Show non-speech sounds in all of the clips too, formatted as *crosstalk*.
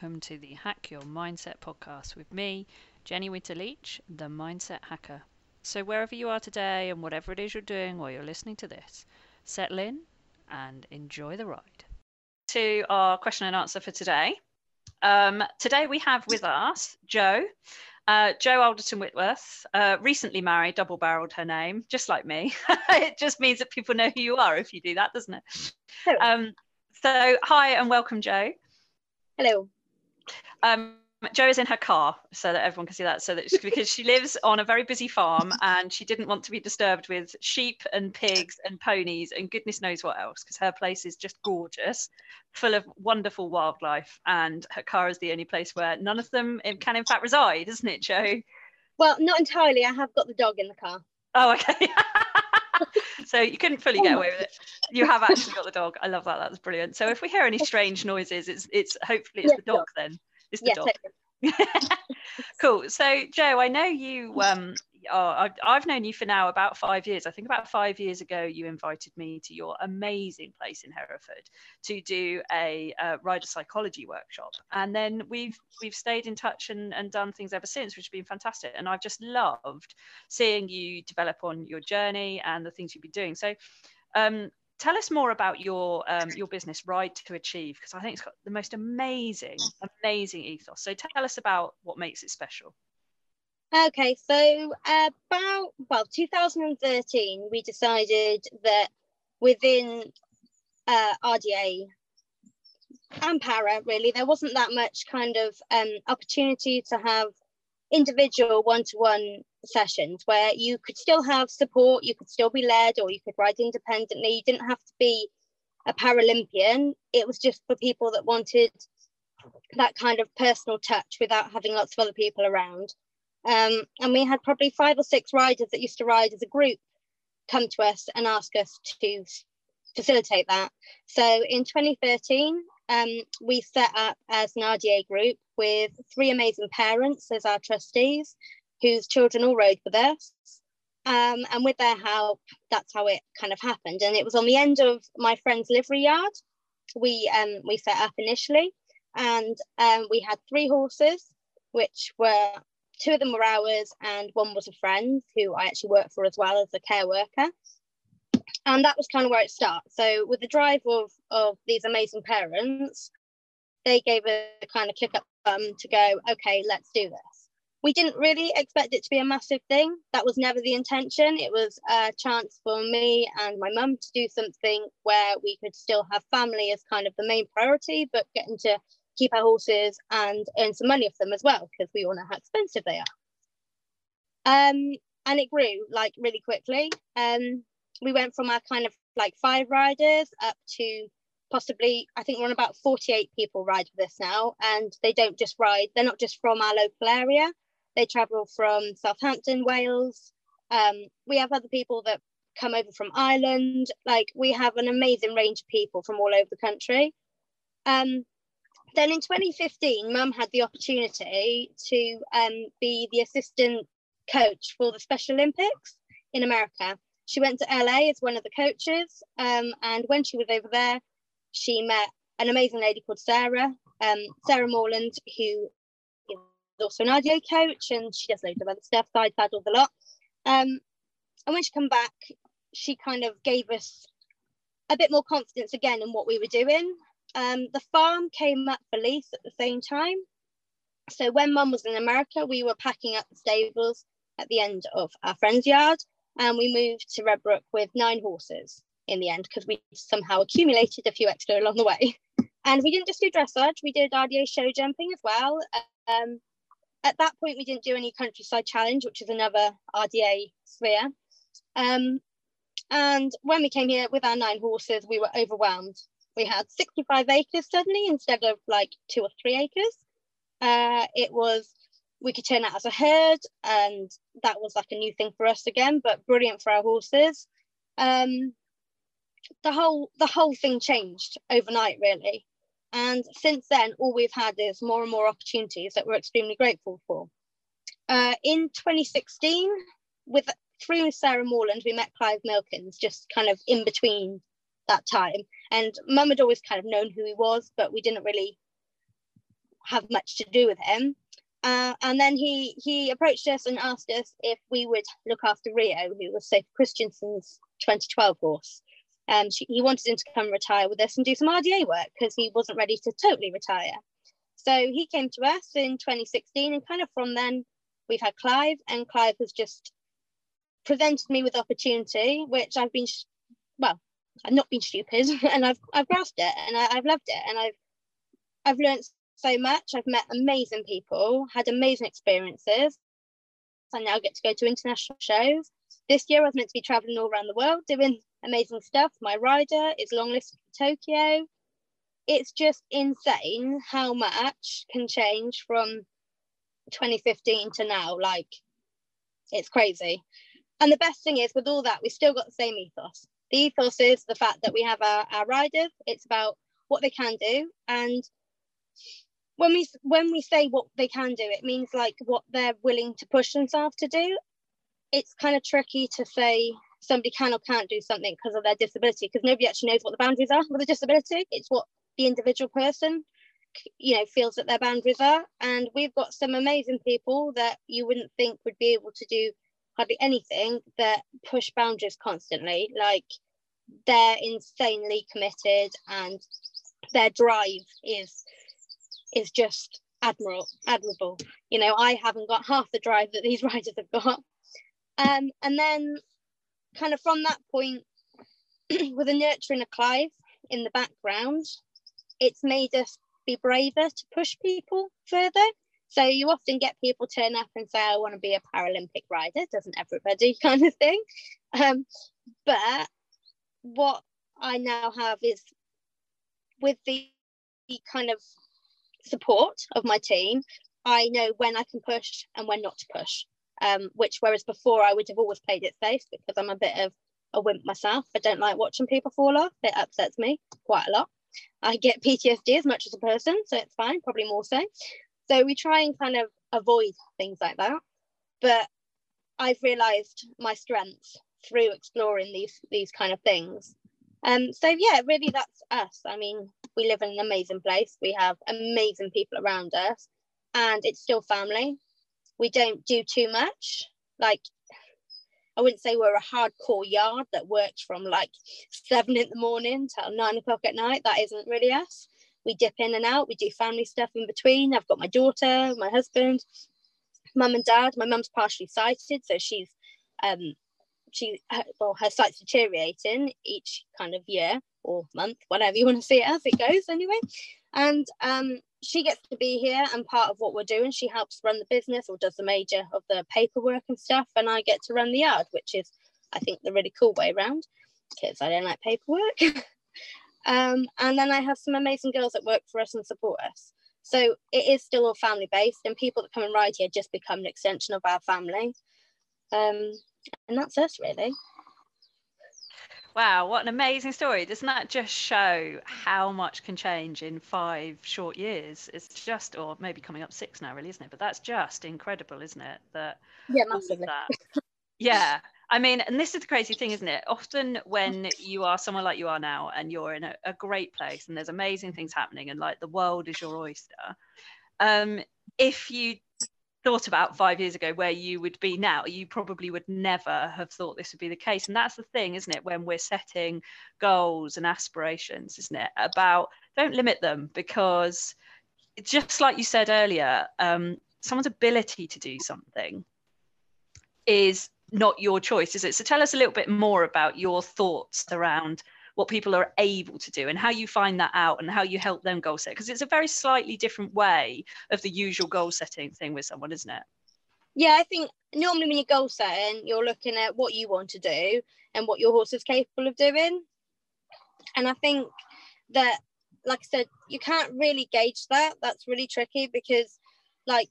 welcome to the Hack Your Mindset podcast with me, Jenny Winter Leach, the Mindset Hacker. So, wherever you are today and whatever it is you're doing while you're listening to this, settle in and enjoy the ride. To our question and answer for today. Um, today we have with us Jo. Uh, Jo Alderton Whitworth, uh, recently married, double barreled her name, just like me. *laughs* it just means that people know who you are if you do that, doesn't it? Um, so, hi and welcome, Jo. Hello. Um, Jo is in her car so that everyone can see that. So that she, because she lives on a very busy farm and she didn't want to be disturbed with sheep and pigs and ponies and goodness knows what else because her place is just gorgeous, full of wonderful wildlife, and her car is the only place where none of them can in fact reside, isn't it, Jo? Well, not entirely. I have got the dog in the car. Oh, okay. *laughs* so you couldn't fully get away with it. *laughs* You have actually got the dog. I love that. That's brilliant. So if we hear any strange noises, it's it's hopefully it's the dog, dog. then. It's the dog. *laughs* cool. So Jo, I know you um oh, I've known you for now about five years. I think about five years ago, you invited me to your amazing place in Hereford to do a, a rider psychology workshop, and then we've we've stayed in touch and, and done things ever since, which has been fantastic. And I've just loved seeing you develop on your journey and the things you've been doing. So. Um, tell us more about your um, your business ride to achieve because i think it's got the most amazing amazing ethos so tell us about what makes it special Okay, so about well, 2013, we decided that within uh, RDA and Para, really, there wasn't that much kind of um, opportunity to have individual one-to-one sessions where you could still have support, you could still be led, or you could ride independently. You didn't have to be a Paralympian. It was just for people that wanted that kind of personal touch without having lots of other people around. Um, and we had probably five or six riders that used to ride as a group come to us and ask us to facilitate that. So in 2013, um, we set up as an RDA group with three amazing parents as our trustees, whose children all rode with us. Um, and with their help, that's how it kind of happened. And it was on the end of my friend's livery yard. We um, we set up initially, and um, we had three horses, which were two of them were ours and one was a friend who I actually worked for as well as a care worker. And that was kind of where it started. So with the drive of, of these amazing parents, they gave a kind of kick up um, to go, okay, let's do this. We didn't really expect it to be a massive thing. That was never the intention. It was a chance for me and my mum to do something where we could still have family as kind of the main priority, but getting to keep our horses and earn some money off them as well because we all know how expensive they are. Um, and it grew like really quickly. Um, we went from our kind of like five riders up to possibly I think we're on about 48 people ride with us now, and they don't just ride. They're not just from our local area. They travel from Southampton, Wales. Um, we have other people that come over from Ireland. Like we have an amazing range of people from all over the country. Um, then in 2015, Mum had the opportunity to um, be the assistant coach for the Special Olympics in America. She went to LA as one of the coaches, um, and when she was over there, she met an amazing lady called Sarah, um, Sarah Morland, who is also an RDA coach, and she does loads of other stuff, side paddles a lot. Um, and when she come back, she kind of gave us a bit more confidence again in what we were doing. Um, the farm came up for lease at the same time. So when mum was in America, we were packing up the stables at the end of our friend's yard and we moved to Redbrook with nine horses in the end because we somehow accumulated a few extra along the way. *laughs* And we didn't just do dressage, we did RDA show jumping as well. Um, at that point, we didn't do any countryside challenge, which is another RDA sphere. Um, and when we came here with our nine horses, we were overwhelmed we had 65 acres suddenly instead of like two or three acres. Uh, it was, we could turn out as a herd and that was like a new thing for us again, but brilliant for our horses. Um, the whole the whole thing changed overnight really and since then all we've had is more and more opportunities that we're extremely grateful for uh, in 2016 with through sarah morland we met clive milkins just kind of in between that time. And mum had always kind of known who he was, but we didn't really have much to do with him. Uh, and then he he approached us and asked us if we would look after Rio, who was Sophie Christiansen's 2012 horse. Um, she, he wanted him to come retire with us and do some RDA work because he wasn't ready to totally retire. So he came to us in 2016, and kind of from then we've had Clive, and Clive has just presented me with opportunity, which I've been, well, I've not been stupid, *laughs* and I've I've grasped it, and I, have loved it, and I've I've learned so much. I've met amazing people, had amazing experiences. I now get to go to international shows. This year I was meant to be traveling all around the world doing amazing stuff. My rider is longlisted for Tokyo. It's just insane how much can change from 2015 to now. Like, it's crazy. And the best thing is, with all that, we still got the same ethos. The ethos is the fact that we have our, our riders. It's about what they can do, and when we when we say what they can do, it means like what they're willing to push themselves to do. It's kind of tricky to say somebody can or can't do something because of their disability because nobody actually knows what the boundaries are with a disability. It's what the individual person you know feels that their boundaries are and we've got some amazing people that you wouldn't think would be able to do hardly anything that push boundaries constantly like they're insanely committed and their drive is is just admirable admirable. You know i haven't got half the drive that these *laughs* riders have got. Um, and then kind of from that point *clears throat* with a nurturing of clive in the background it's made us be braver to push people further so you often get people turn up and say i want to be a paralympic rider doesn't everybody *laughs* kind of thing um, but what i now have is with the kind of support of my team, I know when I can push and when not to push. Um, which whereas before I would have always played it safe because I'm a bit of a wimp myself. I don't like watching people fall off. It upsets me quite a lot. I get PTSD as much as a person, so it's fine, probably more so. So we try and kind of avoid things like that. But I've realized my strengths through exploring these these kind of things. Um, so yeah, really that's us. I mean, we live in an amazing place. We have amazing people around us, and it's still family. We don't do too much. Like, I wouldn't say we're a hardcore yard that works from like seven in the morning till nine o'clock at night. That isn't really us. We dip in and out. We do family stuff in between. I've got my daughter, my husband, mum and dad. My mum's partially sighted, so she's um, she well her sight's deteriorating each kind of year or month, whatever you want to see it as it goes anyway. And um, she gets to be here and part of what we're doing. She helps run the business or does the major of the paperwork and stuff, and I get to run the yard, which is I think the really cool way around because I don't like paperwork. *laughs* um, and then I have some amazing girls that work for us and support us. So it is still all family based, and people that come and ride here just become an extension of our family. Um, and that's us really. Wow, what an amazing story. Doesn't that just show how much can change in five short years? It's just, or maybe coming up six now, really, isn't it? But that's just incredible, isn't it? That yeah, massively. That, yeah. I mean, and this is the crazy thing, isn't it? Often when *laughs* you are somewhere like you are now and you're in a, a great place and there's amazing things happening and like the world is your oyster, um, if you thought about five years ago where you would be now, you probably would never have thought this would be the case. And that's the thing, isn't it? When we're setting goals and aspirations, isn't it? About don't limit them because just like you said earlier, um, someone's ability to do something is not your choice, is it? So tell us a little bit more about your thoughts around what people are able to do and how you find that out and how you help them goal set because it's a very slightly different way of the usual goal setting thing with someone isn't it? Yeah i think normally when you're goal setting you're looking at what you want to do and what your horse is capable of doing. And i think that like i said you can't really gauge that. That's really tricky because like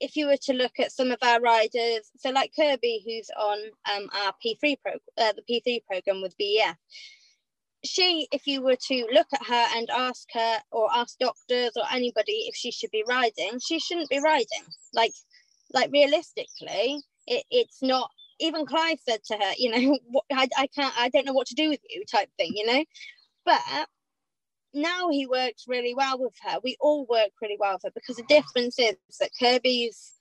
if you were to look at some of our riders, so like Kirby, who's on um, our P3 pro, uh, the P3 program with BEF, she, if you were to look at her and ask her or ask doctors or anybody if she should be riding, she shouldn't be riding. Like, like realistically, it, it's not. Even Clive said to her, you know, *laughs* I, I can't, I don't know what to do with you, type thing, you know. But now he works really well with her. We all work really well with her because the difference is that Kirby's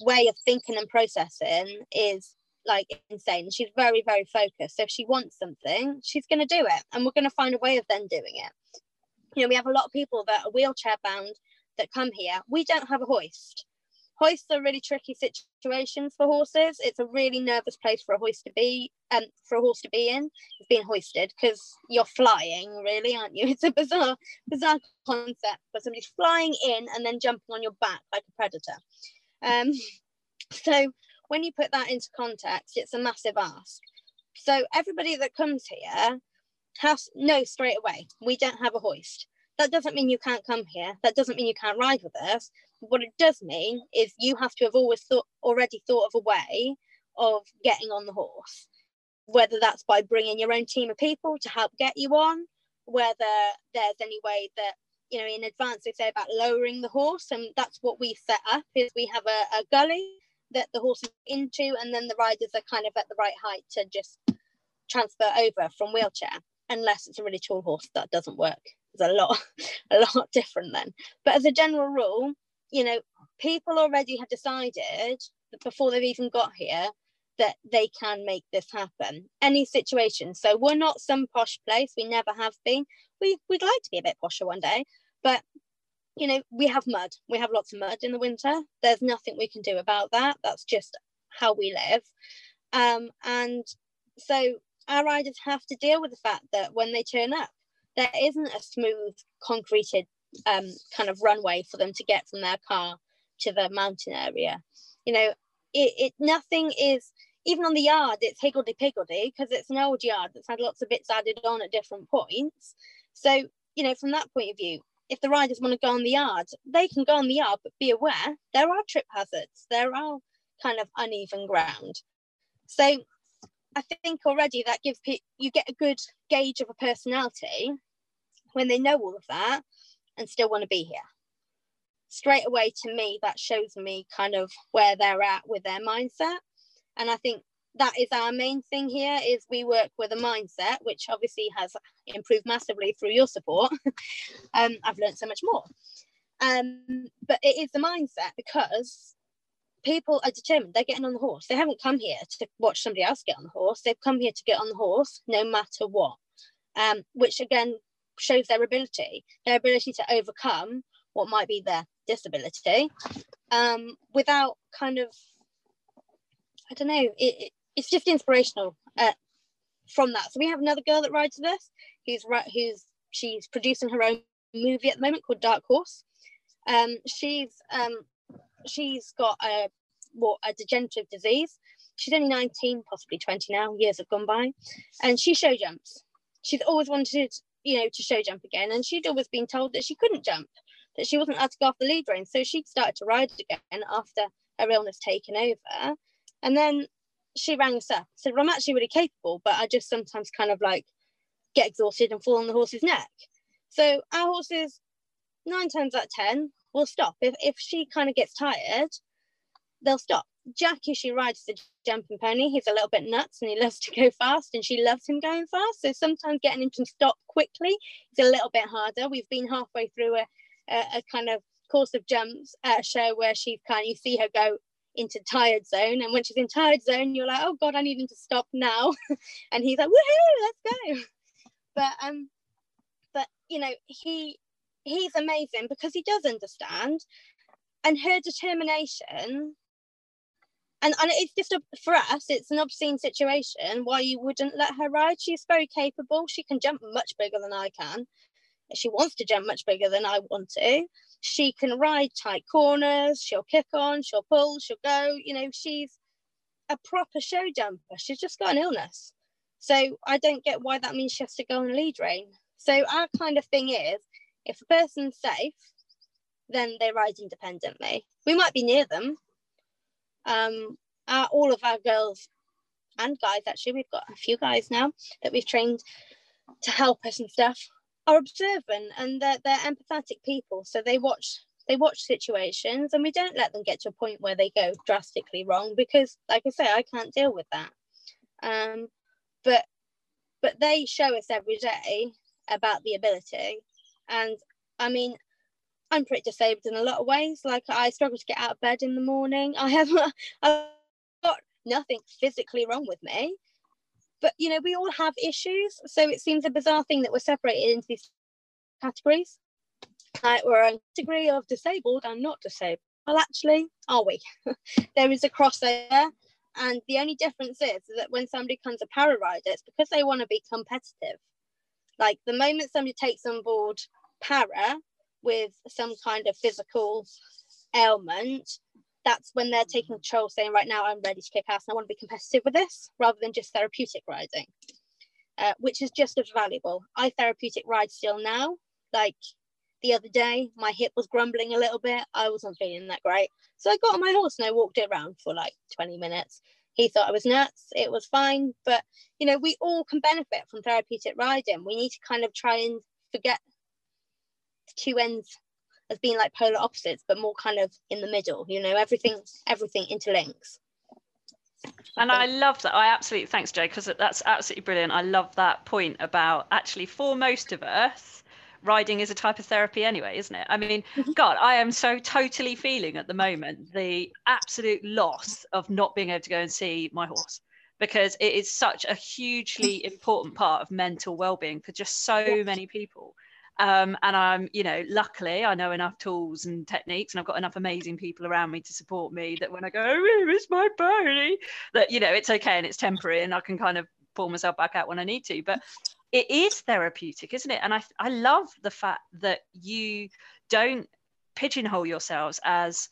way of thinking and processing is like insane. She's very, very focused. So if she wants something, she's going to do it, and we're going to find a way of then doing it. You know, we have a lot of people that are wheelchair bound that come here. We don't have a hoist. Hoists are really tricky situations for horses. It's a really nervous place for a hoist to be, um, for a horse to be in, being hoisted because you're flying, really, aren't you? *laughs* It's a bizarre, bizarre concept, but somebody's flying in and then jumping on your back like a predator. Um, *laughs* so when you put that into context, it's a massive ask. So everybody that comes here has no straight away we don't have a hoist. That doesn't mean you can't come here. That doesn't mean you can't ride with us. What it does mean is you have to have always thought already thought of a way of getting on the horse, whether that's by bringing your own team of people to help get you on, whether there's any way that you know in advance they say about lowering the horse, and that's what we set up. Is we have a, a gully that the horse is into, and then the riders are kind of at the right height to just transfer over from wheelchair. Unless it's a really tall horse, that doesn't work. It's a lot, *laughs* a lot different then. But as a general rule, you know, people already have decided before they've even got here that they can make this happen. Any situation. So we're not some posh place. We never have been. We we'd like to be a bit posher one day, but you know, we have mud. We have lots of mud in the winter. There's nothing we can do about that. That's just how we live. Um, and so our riders have to deal with the fact that when they turn up, there isn't a smooth, concreted um, kind of runway for them to get from their car to the mountain area. You know, it, it nothing is even on the yard. It's higgledy piggledy because it's an old yard that's had lots of bits added on at different points. So you know, from that point of view, if the riders want to go on the yard, they can go on the yard, but be aware there are trip hazards, there are kind of uneven ground. So I think already that gives people, you get a good gauge of a personality when they know all of that and still want to be here. Straight away to me, that shows me kind of where they're at with their mindset. And I think that is our main thing here is we work with a mindset which obviously has improved massively through your support. *laughs* Um, i've learned so much more. Um, but it is the mindset because people are determined. They're getting on the horse. They haven't come here to watch somebody else get on the horse. They've come here to get on the horse no matter what. Um, which again shows their ability their ability to overcome what might be their disability um, without kind of I don't know. It, it's just inspirational uh, from that. So we have another girl that rides with us who's right who's she's producing her own movie at the moment called Dark Horse. Um, she's um, she's got a what a degenerative disease. She's only 19, possibly 20 now. Years have gone by, and she show jumps. She's always wanted, you know, to show jump again, and she'd always been told that she couldn't jump, that she wasn't allowed to go off the lead rein. So she'd started to ride again after her illness taken over, and then she rang us up, said, well, I'm actually really capable, but I just sometimes kind of like get exhausted and fall on the horse's neck. So our horses, nine times out of 10, will stop. If, if she kind of gets tired, they'll stop. Jackie, she rides the jumping pony. He's a little bit nuts and he loves to go fast, and she loves him going fast. So sometimes getting him to stop quickly is a little bit harder. We've been halfway through a, a, a kind of course of jumps at a show where she kind of you see her go into tired zone and when she's in tired zone you're like oh god i need him to stop now *laughs* and he's like woohoo let's go *laughs* but um but you know he he's amazing because he does understand and her determination and, and it's just a, for us it's an obscene situation why you wouldn't let her ride she's very capable she can jump much bigger than i can she wants to jump much bigger than i want to she can ride tight corners, she'll kick on, she'll pull, she'll go. You know, she's a proper show jumper. She's just got an illness. So I don't get why that means she has to go on lead rein. So our kind of thing is if a person's safe, then they ride independently. We might be near them. Um, our, all of our girls and guys, actually, we've got a few guys now that we've trained to help us and stuff are observant and they're, they're empathetic people. So they watch they watch situations and we don't let them get to a point where they go drastically wrong because like i say i can't deal with that. Um, but but they show us every day about the ability. And I mean, I'm pretty disabled in a lot of ways. Like I struggle to get out of bed in the morning. I have *laughs* I've got nothing physically wrong with me. But you know, we all have issues. So it seems a bizarre thing that we're separated into these categories. Like we're a degree of disabled and not disabled. Well, actually, are we? *laughs* there is a crossover. And the only difference is that when somebody becomes a para rider, it's because they want to be competitive. Like the moment somebody takes on board para with some kind of physical ailment, that's when they're taking control, saying, right now I'm ready to kick ass and I want to be competitive with this rather than just therapeutic riding, uh, which is just as valuable. I therapeutic ride still now. Like the other day, my hip was grumbling a little bit. I wasn't feeling that great. So I got on my horse and I walked it around for like 20 minutes. He thought I was nuts. It was fine. But, you know, we all can benefit from therapeutic riding. We need to kind of try and forget two ends as being like polar opposites, but more kind of in the middle. You know, everything everything interlinks. And I love that. I absolutely thanks, Jo, because that's absolutely brilliant. I love that point about actually for most of us, riding is a type of therapy anyway, isn't it? I mean, mm-hmm. God, I am so totally feeling at the moment the absolute loss of not being able to go and see my horse because it is such a hugely important part of mental well-being for just so many people. Um, and I'm, you know, luckily I know enough tools and techniques, and I've got enough amazing people around me to support me that when I go, oh, it's my pony, that you know it's okay and it's temporary, and I can kind of pull myself back out when I need to. But it is therapeutic, isn't it? And I I love the fact that you don't pigeonhole yourselves as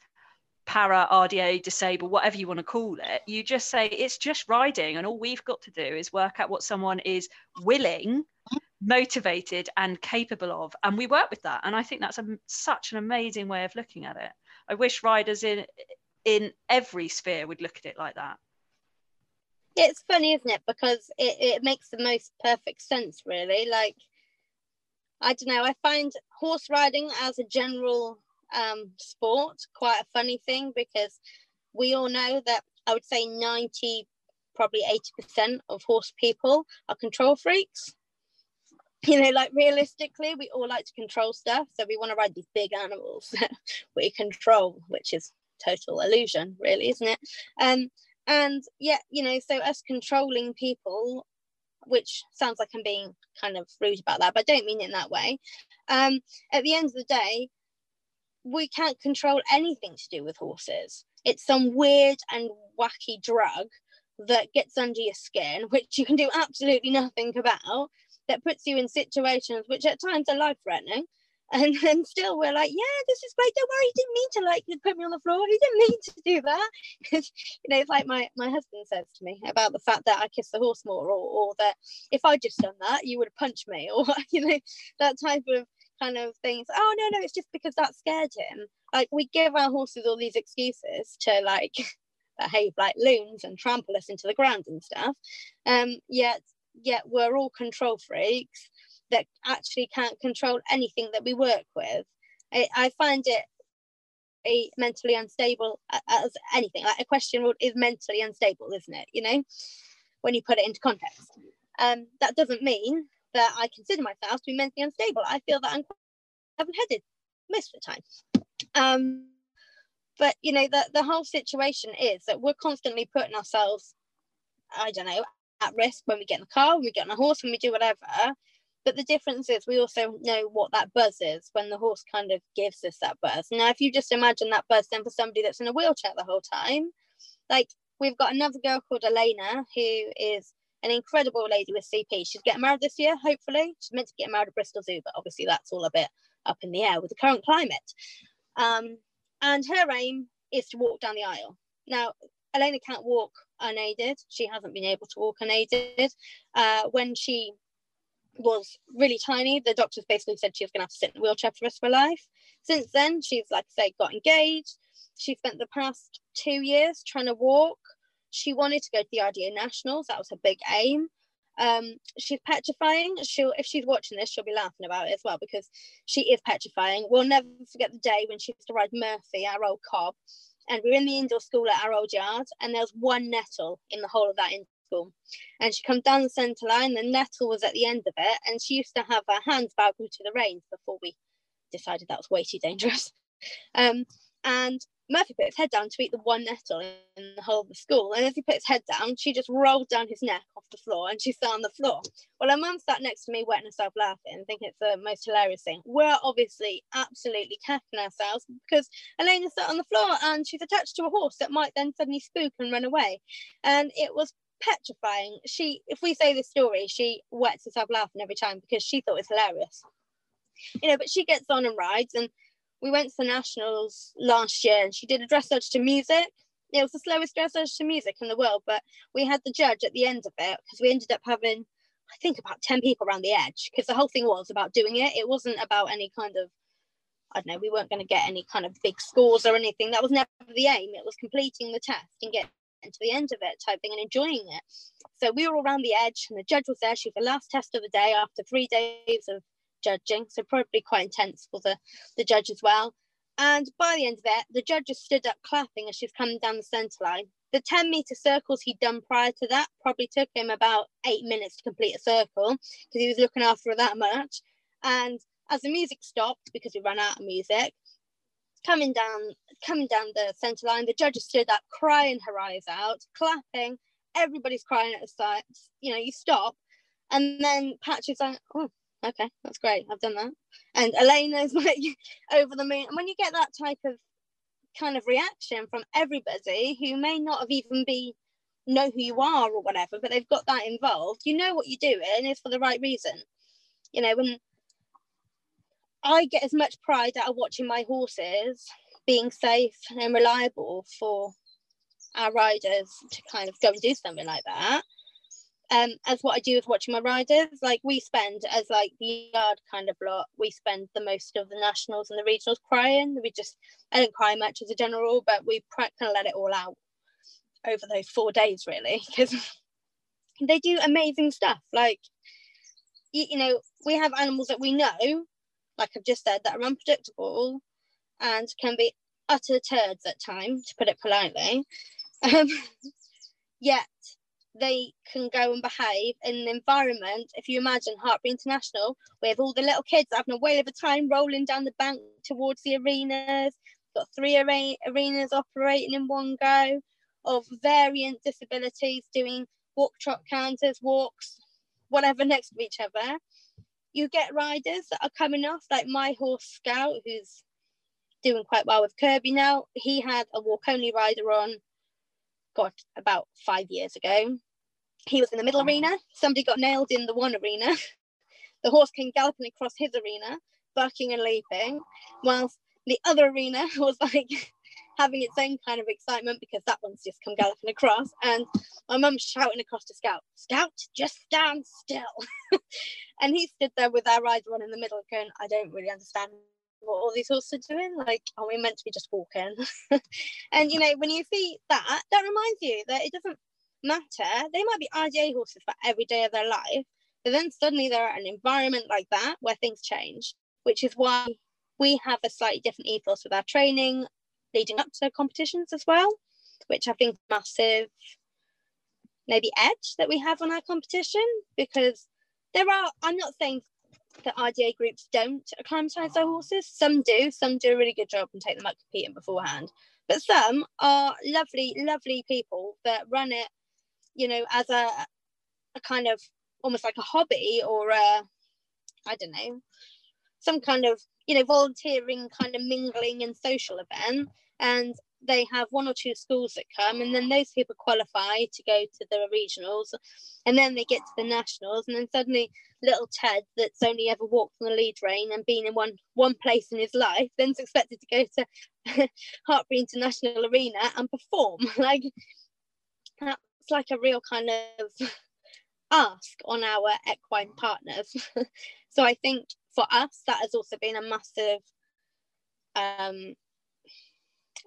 para, RDA, disabled, whatever you want to call it. You just say it's just riding, and all we've got to do is work out what someone is willing motivated and capable of and we work with that. And i think that's a, such an amazing way of looking at it. I wish riders in in every sphere would look at it like that. It's funny isn't it? Because it, it makes the most perfect sense really. Like i don't know i find horse riding as a general um, sport quite a funny thing because we all know that i would say 90 probably 80% of horse people are control freaks you know, like realistically, we all like to control stuff. So we want to ride these big animals *laughs* we control, which is total illusion, really, isn't it? Um, and yeah, you know, so us controlling people, which sounds like I'm being kind of rude about that, but I don't mean it in that way. Um, at the end of the day, we can't control anything to do with horses. It's some weird and wacky drug that gets under your skin, *laughs* which you can do absolutely nothing about that puts you in situations which at times are life threatening. And *laughs* then still we're like, yeah, this is great. Don't worry, he didn't mean to like put me on the floor. He didn't mean to do that. *laughs* you know, it's like my, my husband says to me about the fact that I kiss the horse more, or, or that if I'd just done that, you would have punched me, *laughs* or you know, that type of kind of things. Oh no, no, it's just because that scared him. Like we give our horses all these excuses to like behave like loons and trample us into the ground and stuff. Um, yet yet we're all control freaks that actually can't control anything that we work with. I, I find it a mentally unstable as anything. Like equestrian world is mentally unstable, isn't it? You know, when you put it into context. Um, that doesn't mean that I consider myself to be mentally unstable. I feel that I'm level-headed most of the time. Um, but you know, the, the whole situation is that we're constantly putting ourselves, I don't know, at risk when we get in the car, when we get on a horse, when we do whatever. But the difference is we also know what that buzz is when the horse kind of gives us that buzz. Now, if you just imagine that buzz then for somebody that's in a wheelchair the whole time, like we've got another girl called Elena who is an incredible lady with CP. She's getting married this year, hopefully. She's meant to get married at Bristol Zoo, but obviously that's all a bit up in the air with the current climate. Um, and her aim is to walk down the aisle. Now, Elena can't walk unaided. She hasn't been able to walk unaided. Uh, when she was really tiny, the doctors basically said she was going to have to sit in a wheelchair for the rest of her life. Since then, she's, like I say, got engaged. She spent the past two years trying to walk. She wanted to go to the RDA Nationals. That was her big aim. Um, she's petrifying. She'll, if she's watching this, she'll be laughing about it as well because she is petrifying. We'll never forget the day when she used to ride Murphy, our old cob, and we are in the indoor school at our old yard, and there was one nettle in the whole of that indoor school. And she come down the centre line, the nettle was at the end of it, and she used to have her hands bowed to the reins before we decided that was way too dangerous. *laughs* Um, and Murphy put his head down to eat the one nettle in the whole of the school. And as he put his head down, she just rolled down his neck off the floor and she sat on the floor. Well, her mum sat next to me, wetting herself laughing, thinking it's the most hilarious thing. We're obviously absolutely cackling ourselves because Elena sat on the floor and she's attached to a horse that might then suddenly spook and run away. And it was petrifying. She, if we say this story, she wets herself laughing every time because she thought it was hilarious. You know, but she gets on and rides and we went to the nationals last year and she did a dressage to music. It was the slowest dressage to music in the world but we had the judge at the end of it because we ended up having i think about 10 people around the edge because the whole thing was about doing it. It wasn't about any kind of i don't know we weren't going to get any kind of big scores or anything. That was never the aim. It was completing the test and getting to the end of it type thing and enjoying it. So we were all around the edge and the judge was there. She was the last test of the day after three days of judging, so probably quite intense for the, the judge as well. And by the end of it, the judge just stood up clapping as she's coming down the centre line. The 10 metre circles he'd done prior to that probably took him about eight minutes to complete a circle because he was looking after that much. And as the music stopped, because we ran out of music, coming down coming down the centre line, the judge stood up crying her eyes out, clapping. Everybody's crying at the sight. You know, you stop. And then Patrick's like, oh, okay, that's great. I've done that. And Elena's *laughs* like over the moon. And when you get that type of kind of reaction from everybody who may not have even be know who you are or whatever, but they've got that involved, you know what you're doing is for the right reason. You know, when I get as much pride out of watching my horses being safe and reliable for our riders to kind of go and do something like that um, as what I do with watching my riders. Like we spend as like the yard kind of lot, we spend the most of the nationals and the regionals crying. We just I don't cry much as a general, but we kind of let it all out over those four days really *laughs* because they do amazing stuff. Like you, you know, we have animals that we know, like I've just said, that are unpredictable and can be utter turds at times, to put it politely. *laughs* Um, yet they can go and behave in an environment. If you imagine Hartpury International, with all the little kids having a whale of a time rolling down the bank towards the arenas, got three arenas operating in one go of variant disabilities doing walk trot canters, walks, whatever next to each other. You get riders that are coming off, like my horse Scout, who's doing quite well with Kirby now. He had a walk only rider on, God, about five years ago he was in the middle arena. Somebody got nailed in the one arena. *laughs* the horse came galloping across his arena, barking and leaping, whilst the other arena *laughs* was like having its own kind of excitement because that one's just come galloping across. And my mum's shouting across to Scout, Scout, just stand still. *laughs* and he stood there with our rider on in the middle, going, I don't really understand what all these horses are doing. Like, are we meant to be just walking? and you know, when you see that, that reminds you that it doesn't matter. They might be RDA horses for every day of their life, but then suddenly they're at an environment like that where things change, which is why we have a slightly different ethos with our training leading up to competitions as well, which I think massive maybe edge that we have on our competition because there are I'm not saying that RDA groups don't acclimatise their horses. Some do, some do a really good job and take them out competing beforehand. But some are lovely, lovely people that run it you know, as a, a kind of almost like a hobby or a, I don't know, some kind of, you know, volunteering kind of mingling and social event. And they have one or two schools that come, and then those people qualify to go to the regionals, and then they get to the nationals, and then suddenly little Ted, that's only ever walked on the lead rein and been in one one place in his life, then's expected to go to *laughs* Hartpury International Arena and perform. *laughs* like that like a real kind of *laughs* ask on our equine partners. *laughs* so I think for us, that has also been a massive um,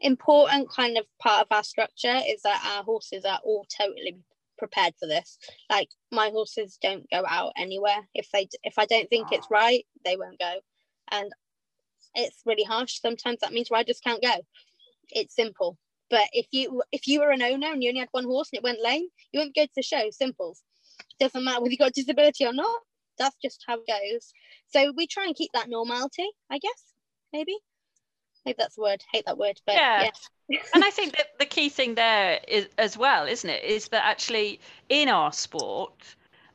important kind of part of our structure is that our horses are all totally prepared for this. Like my horses don't go out anywhere. If they if I don't think it's right, they won't go. And it's really harsh. Sometimes that means riders can't go. It's simple But if you if you were an owner and you only had one horse and it went lame, you wouldn't go to the show. Simple. Doesn't matter whether you got disability or not. That's just how it goes. So we try and keep that normality, I guess. Maybe. Maybe that's a word. Hate that word, but yeah. yeah. *laughs* and I think that the key thing there is as well, isn't it, is that actually in our sport,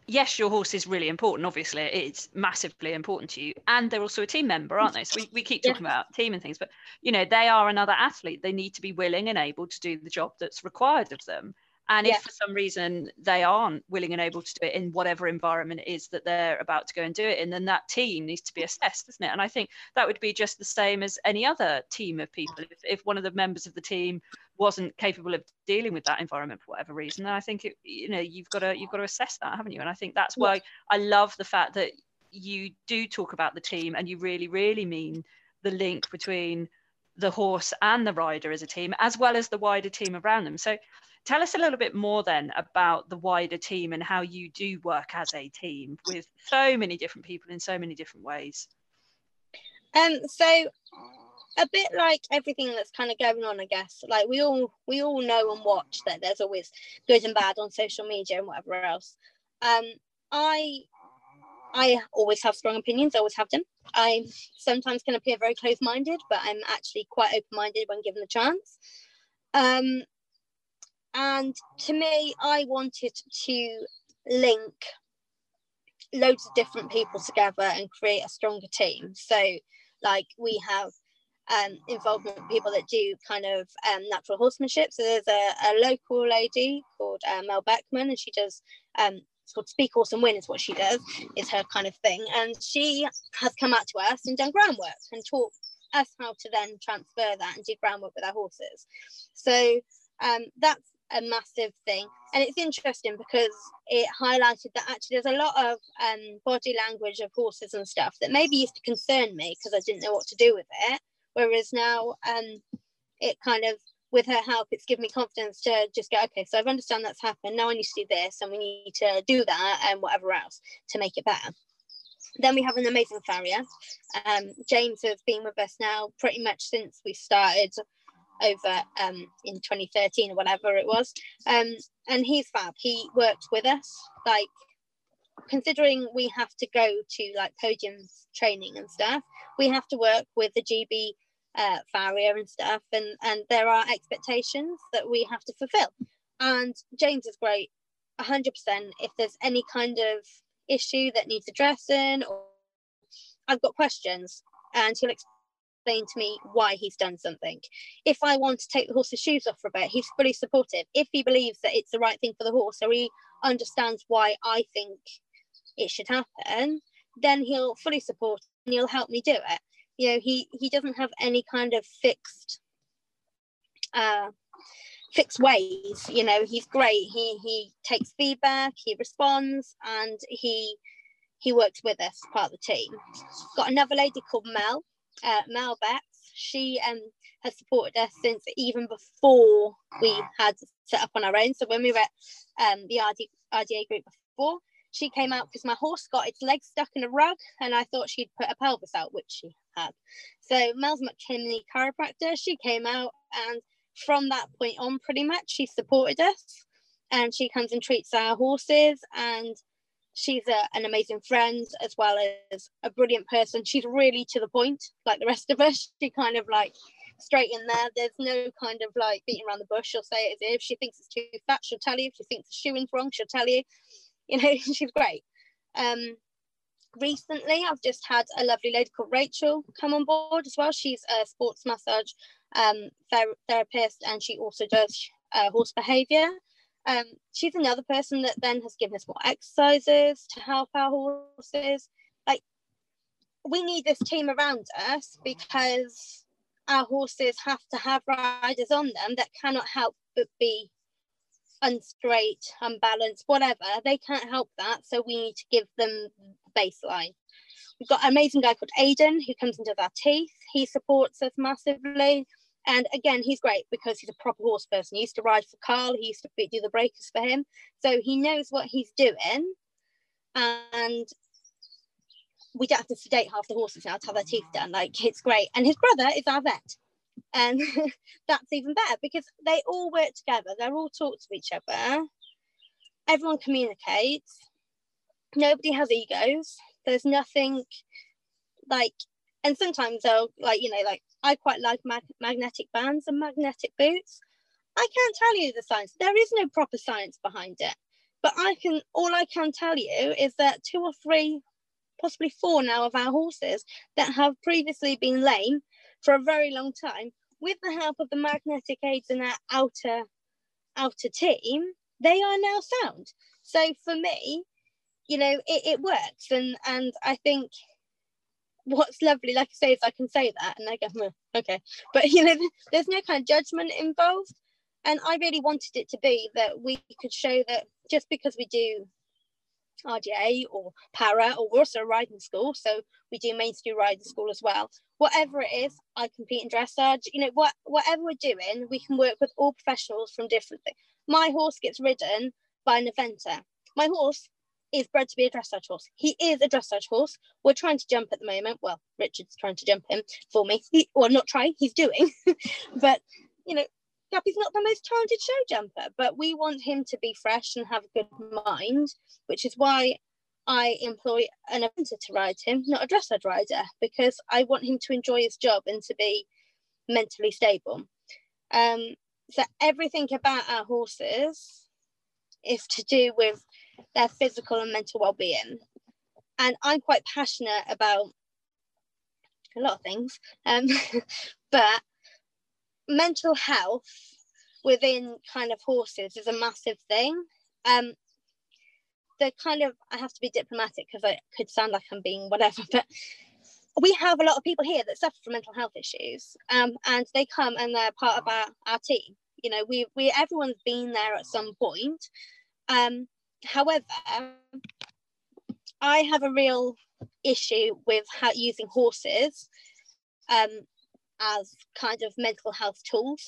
yes, your horse is really important. Obviously, it's massively important to you, and they're also a team member, aren't they? So we, we keep talking yeah. about team and things, but you know, they are another athlete. They need to be willing and able to do the job that's required of them. And yeah. if for some reason they aren't willing and able to do it in whatever environment it is that they're about to go and do it in, then that team needs to be assessed, doesn't it? And I think that would be just the same as any other team of people. If, if one of the members of the team wasn't capable of dealing with that environment for whatever reason, then I think it, you know you've got to you've got to assess that, haven't you? And I think that's why I love the fact that you do talk about the team and you really really mean the link between the horse and the rider as a team as well as the wider team around them. So Tell us a little bit more then about the wider team and how you do work as a team with so many different people in so many different ways. Um, so a bit like everything that's kind of going on, I guess. Like we all we all know and watch that there's always good and bad on social media and whatever else. Um, I I always have strong opinions, I always have them. I sometimes can appear very close minded, but I'm actually quite open minded when given the chance. Um, and to me, I wanted to link loads of different people together and create a stronger team. So, like, we have um, involvement with people that do kind of um, natural horsemanship. So, there's a, a local lady called uh, Mel Beckman, and she does. Um, it's called Speak Horse and Win, is what she does, is her kind of thing. And she has come out to us and done groundwork and taught us how to then transfer that and do groundwork with our horses. So um, that's a massive thing. And it's interesting because it highlighted that actually there's a lot of um, body language of horses and stuff that maybe used to concern me because I didn't know what to do with it. Whereas now um, it kind of, with her help, it's given me confidence to just go, okay, so I've understand that's happened. Now I need to do this and we need to do that and whatever else to make it better. Then we have an amazing farrier. Um, James has been with us now pretty much since we started over um, in 2013 or whatever it was. Um, and he's fab. He worked with us. Like, considering we have to go to like podium training and stuff, we have to work with the GB uh, farrier and stuff. And, and there are expectations that we have to fulfill. And James is great, 100%. If there's any kind of issue that needs addressing or I've got questions and he'll explain explain to me why he's done something. If I want to take the horse's shoes off for a bit, he's fully supportive. If he believes that it's the right thing for the horse or he understands why I think it should happen, then he'll fully support and he'll help me do it. You know, he he doesn't have any kind of fixed uh fixed ways. You know, he's great. He he takes feedback, he responds, and he he works with us part of the team. Got another lady called Mel uh, Mel Betts. She um, has supported us since even before we had set up on our own. So when we were at um, the RD, RDA group before, she came out because my horse got its legs stuck in a rug and I thought she'd put a pelvis out, which she had. So Mel's McTimoney chiropractor, she came out and from that point on, pretty much, she supported us and she comes and treats our horses and she's a, an amazing friend as well as a brilliant person. She's really to the point, like the rest of us. *laughs* She kind of like straight in there. There's no kind of like beating around the bush. She'll say it as if she thinks it's too fat, she'll tell you. If she thinks the shoeing's wrong, she'll tell you. You know, *laughs* she's great. Um, recently, I've just had a lovely lady called Rachel come on board as well. She's a sports massage um, ther- therapist and she also does uh, horse behavior. Um, she's another person that then has given us more exercises to help our horses. Like, we need this team around us because our horses have to have riders on them that cannot help but be unstraight, unbalanced, whatever. They can't help that. So we need to give them baseline. We've got an amazing guy called Aidan who comes into our teeth. He supports us massively. And again, he's great because he's a proper horse person. He used to ride for Carl, he used to do the breakers for him. So he knows what he's doing. And we don't have to sedate half the horses now to have their teeth done. Like, it's great. And his brother is our vet. And *laughs* that's even better because they all work together, they're all talk to each other, everyone communicates, nobody has egos, there's nothing like, and sometimes they'll, like, you know, like I quite like mag- magnetic bands and magnetic boots. I can't tell you the science, there is no proper science behind it. But I can, all I can tell you is that two or three, possibly four now of our horses that have previously been lame for a very long time, with the help of the magnetic aids and our outer outer team, they are now sound. So for me, you know, it, it works, and and I think what's lovely, like I say, is I can say that, and I go, okay, but *laughs* you know, there's no kind of judgment involved. And I really wanted it to be that we could show that just because we do RDA or para, or we're also riding school, so we do main school riding school as well. Whatever it is, I compete in dressage. You know, what whatever we're doing, we can work with all professionals from different things. My horse gets ridden by an eventer. My horse is bred to be a dressage horse. He is a dressage horse. We're trying to jump at the moment. Well, Richard's trying to jump him for me. He, well, not trying, he's doing. *laughs* but you know, Guppy's not the most talented show jumper, but we want him to be fresh and have a good mind, which is why I employ an eventer to ride him, not a dressage rider, because I want him to enjoy his job and to be mentally stable. Um, so everything about our horses is to do with their physical and mental well-being, and I'm quite passionate about a lot of things, um, *laughs* but mental health within kind of horses is a massive thing. Um, the kind of I have to be diplomatic because I could sound like I'm being whatever, *laughs* but we have a lot of people here that suffer from mental health issues, um, and they come and they're part of our, our team. You know, we we everyone's been there at some point. Um, however, I have a real issue with how using horses um, as kind of mental health tools.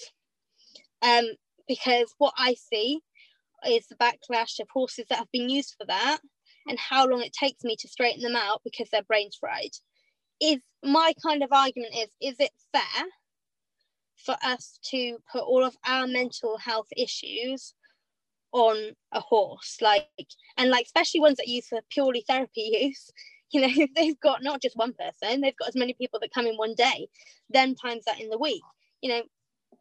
Um, because what I see is the backlash of horses that have been used for that and how long it takes me to straighten them out because their brain's fried. Is my kind of argument is is it fair for us to put all of our mental health issues on a horse like and like especially ones that use for purely therapy *laughs* use you know *laughs* if they've got not just one person they've got as many people that come in one day then times that in the week. You know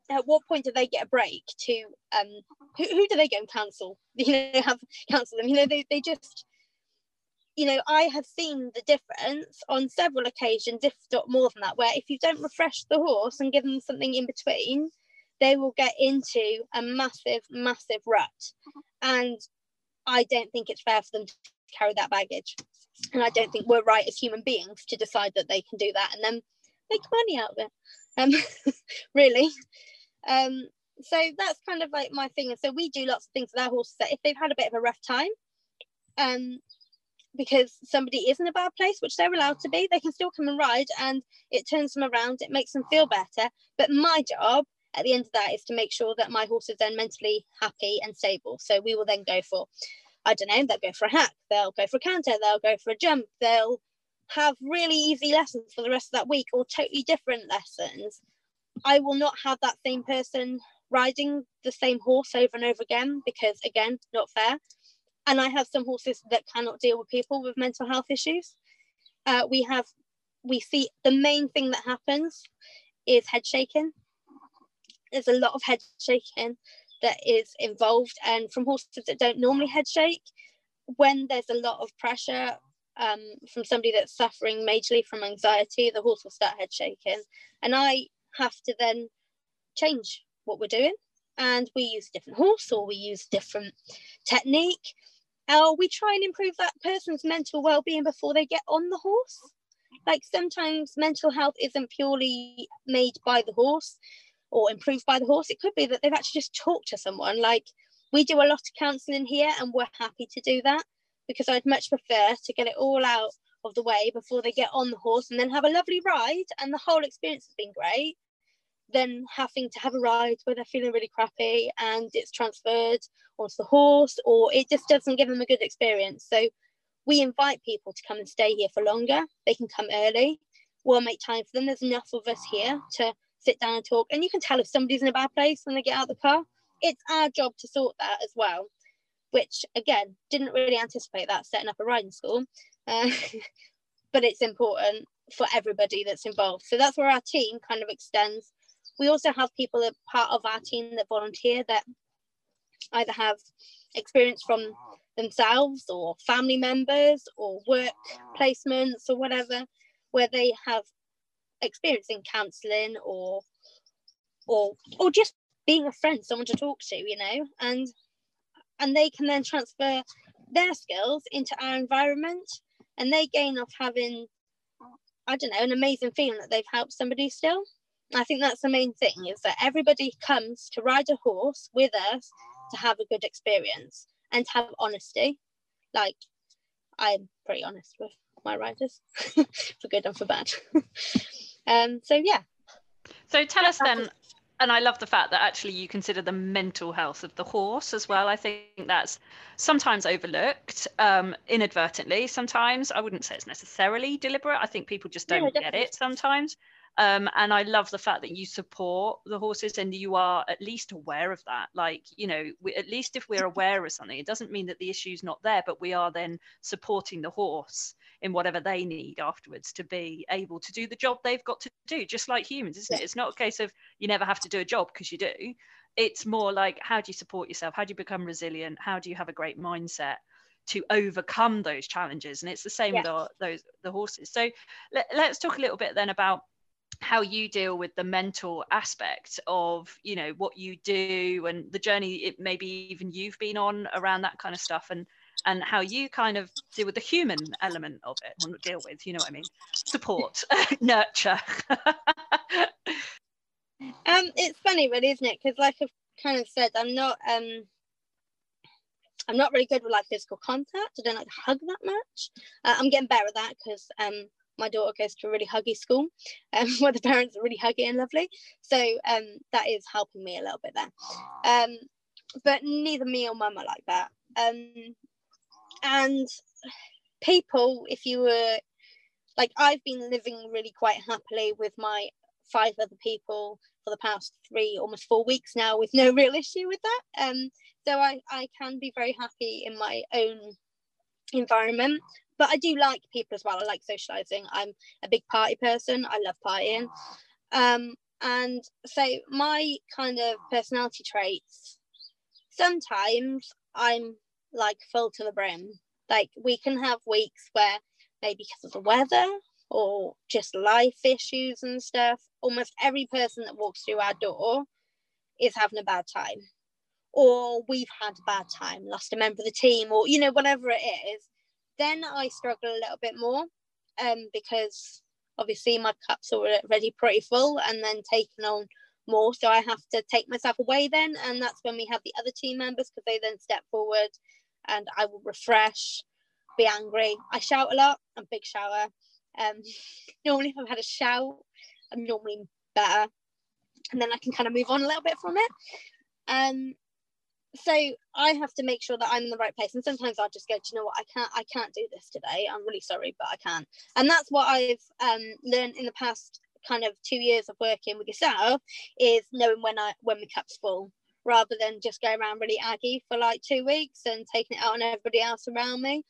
at what point do they get a break to um who, who do they go and cancel *laughs* you know have cancel them. You know they, they just you know i have seen the difference on several occasions if not more than that where if you don't refresh the horse and give them something in between they will get into a massive massive rut. And i don't think it's fair for them to carry that baggage and I don't think we're right as human beings to decide that they can do that and then make money out of it. Um, *laughs* really. Um, so that's kind of like my thing. And so we do lots of things with our horses that if they've had a bit of a rough time, um, because somebody is in a bad place, which they're allowed to be, they can still come and ride and it turns them around, it makes them feel better. But my job at the end of that is to make sure that my horse is then mentally happy and stable. So we will then go for I don't know, they'll go for a hack, they'll go for a canter, they'll go for a jump, they'll have really easy lessons for the rest of that week or totally different lessons. I will not have that same person riding the same horse over and over again because, again, not fair. And I have some horses that cannot deal with people with mental health issues. Uh, we have, we see the main thing that happens is head shaking. There's a lot of head shaking that is involved and from horses that don't normally head shake. When there's a lot of pressure um, from somebody that's suffering majorly from anxiety the horse will start head shaking. And i have to then change what we're doing. And we use different horse or we use different technique. Or we try and improve that person's mental well-being before they get on the horse. Like sometimes mental health isn't purely made by the horse or improved by the horse. It could be that they've actually just talked to someone. Like we do a lot of counselling here, and we're happy to do that because I'd much prefer to get it all out of the way before they get on the horse and then have a lovely ride and the whole experience has been great than having to have a ride where they're feeling really crappy and it's transferred onto the horse or it just doesn't give them a good experience. So we invite people to come and stay here for longer. They can come early. We'll make time for them. There's enough of us here to sit down and talk. And you can tell if somebody's in a bad place when they get out of the car. It's our job to sort that as well, which again, didn't really anticipate that setting up a riding school. Uh, *laughs* but it's important for everybody that's involved. So that's where our team kind of extends. We also have people that part of our team that volunteer that either have experience from themselves or family members or work placements or whatever, where they have experience in counselling or or or just being a friend, someone to talk to, you know, and and they can then transfer their skills into our environment and they gain off having I don't know, an amazing feeling that they've helped somebody still. I think that's the main thing is that everybody comes to ride a horse with us to have a good experience and to have honesty. Like I'm pretty honest with my riders, *laughs* for good and for bad. *laughs* um, so yeah. So tell us then, and I love the fact that actually you consider the mental health of the horse as well. I think that's sometimes overlooked um, inadvertently. Sometimes I wouldn't say it's necessarily deliberate. I think people just don't get it sometimes. Um, and I love the fact that you support the horses and you are at least aware of that. Like, you know, we, at least if we're aware of something, it doesn't mean that the issue's not there, but we are then supporting the horse in whatever they need afterwards to be able to do the job they've got to do, just like humans, isn't it? It's not a case of you never have to do a job because you do. It's more like how do you support yourself? How do you become resilient? How do you have a great mindset? to overcome those challenges and it's the same with our, those the horses so let, let's talk a little bit then about how you deal with the mental aspect of you know what you do and the journey it maybe even you've been on around that kind of stuff and and how you kind of deal with the human element of it or deal with you know what i mean? Support *laughs* *laughs* nurture. *laughs* Um it's funny really isn't it? Because like i've kind of said i'm not um i'm not really good with like physical contact. I don't like to hug that much. Uh, i'm getting better at that because um my daughter goes to a really huggy school um, *laughs* where the parents are really huggy and lovely. So um, that is helping me a little bit there. Um, but neither me or mum are like that. Um, and people, if you were like, I've been living really quite happily with my five other people for the past three, almost four weeks now, with no real issue with that. Um, so I, I can be very happy in my own environment but I do like people as well. I like socializing. I'm a big party person. I love partying. Um, and so my kind of personality traits, sometimes I'm like full to the brim. Like we can have weeks where maybe because of the weather or just life issues and stuff, almost every person that walks through our door is having a bad time. Or we've had a bad time, lost a member of the team, or you know, whatever it is then I struggle a little bit more um, because obviously my cup's are already pretty full and then taking on more. So I have to take myself away then. And that's when we have the other team members because they then step forward and I will refresh, be angry. I shout a lot. I'm big shower. Um, *laughs* normally, if I've had a shout, I'm normally better. And then I can kind of move on a little bit from it. Um, so I have to make sure that I'm in the right place. And sometimes I'll just go, do you know what, I can't I can't do this today. I'm really sorry, but I can't. And that's what I've um, learned in the past kind of two years of working with yourself is knowing when I when my cup's full rather than just go around really aggy for like two weeks and taking it out on everybody else around me.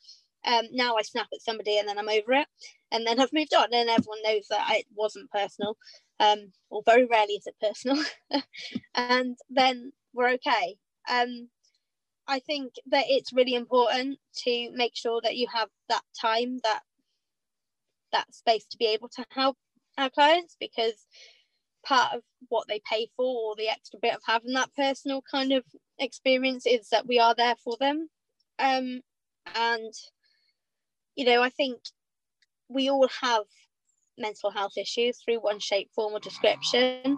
Um, now I snap at somebody and then I'm over it, and then I've moved on, and everyone knows that it wasn't personal, um, or very rarely is it personal, *laughs* and then we're okay um, I think that it's really important to make sure that you have that time, that that space to be able to help our clients because part of what they pay for or the extra bit of having that personal kind of experience is that we are there for them. Um, and you know, I think we all have mental health issues through one shape, form, or description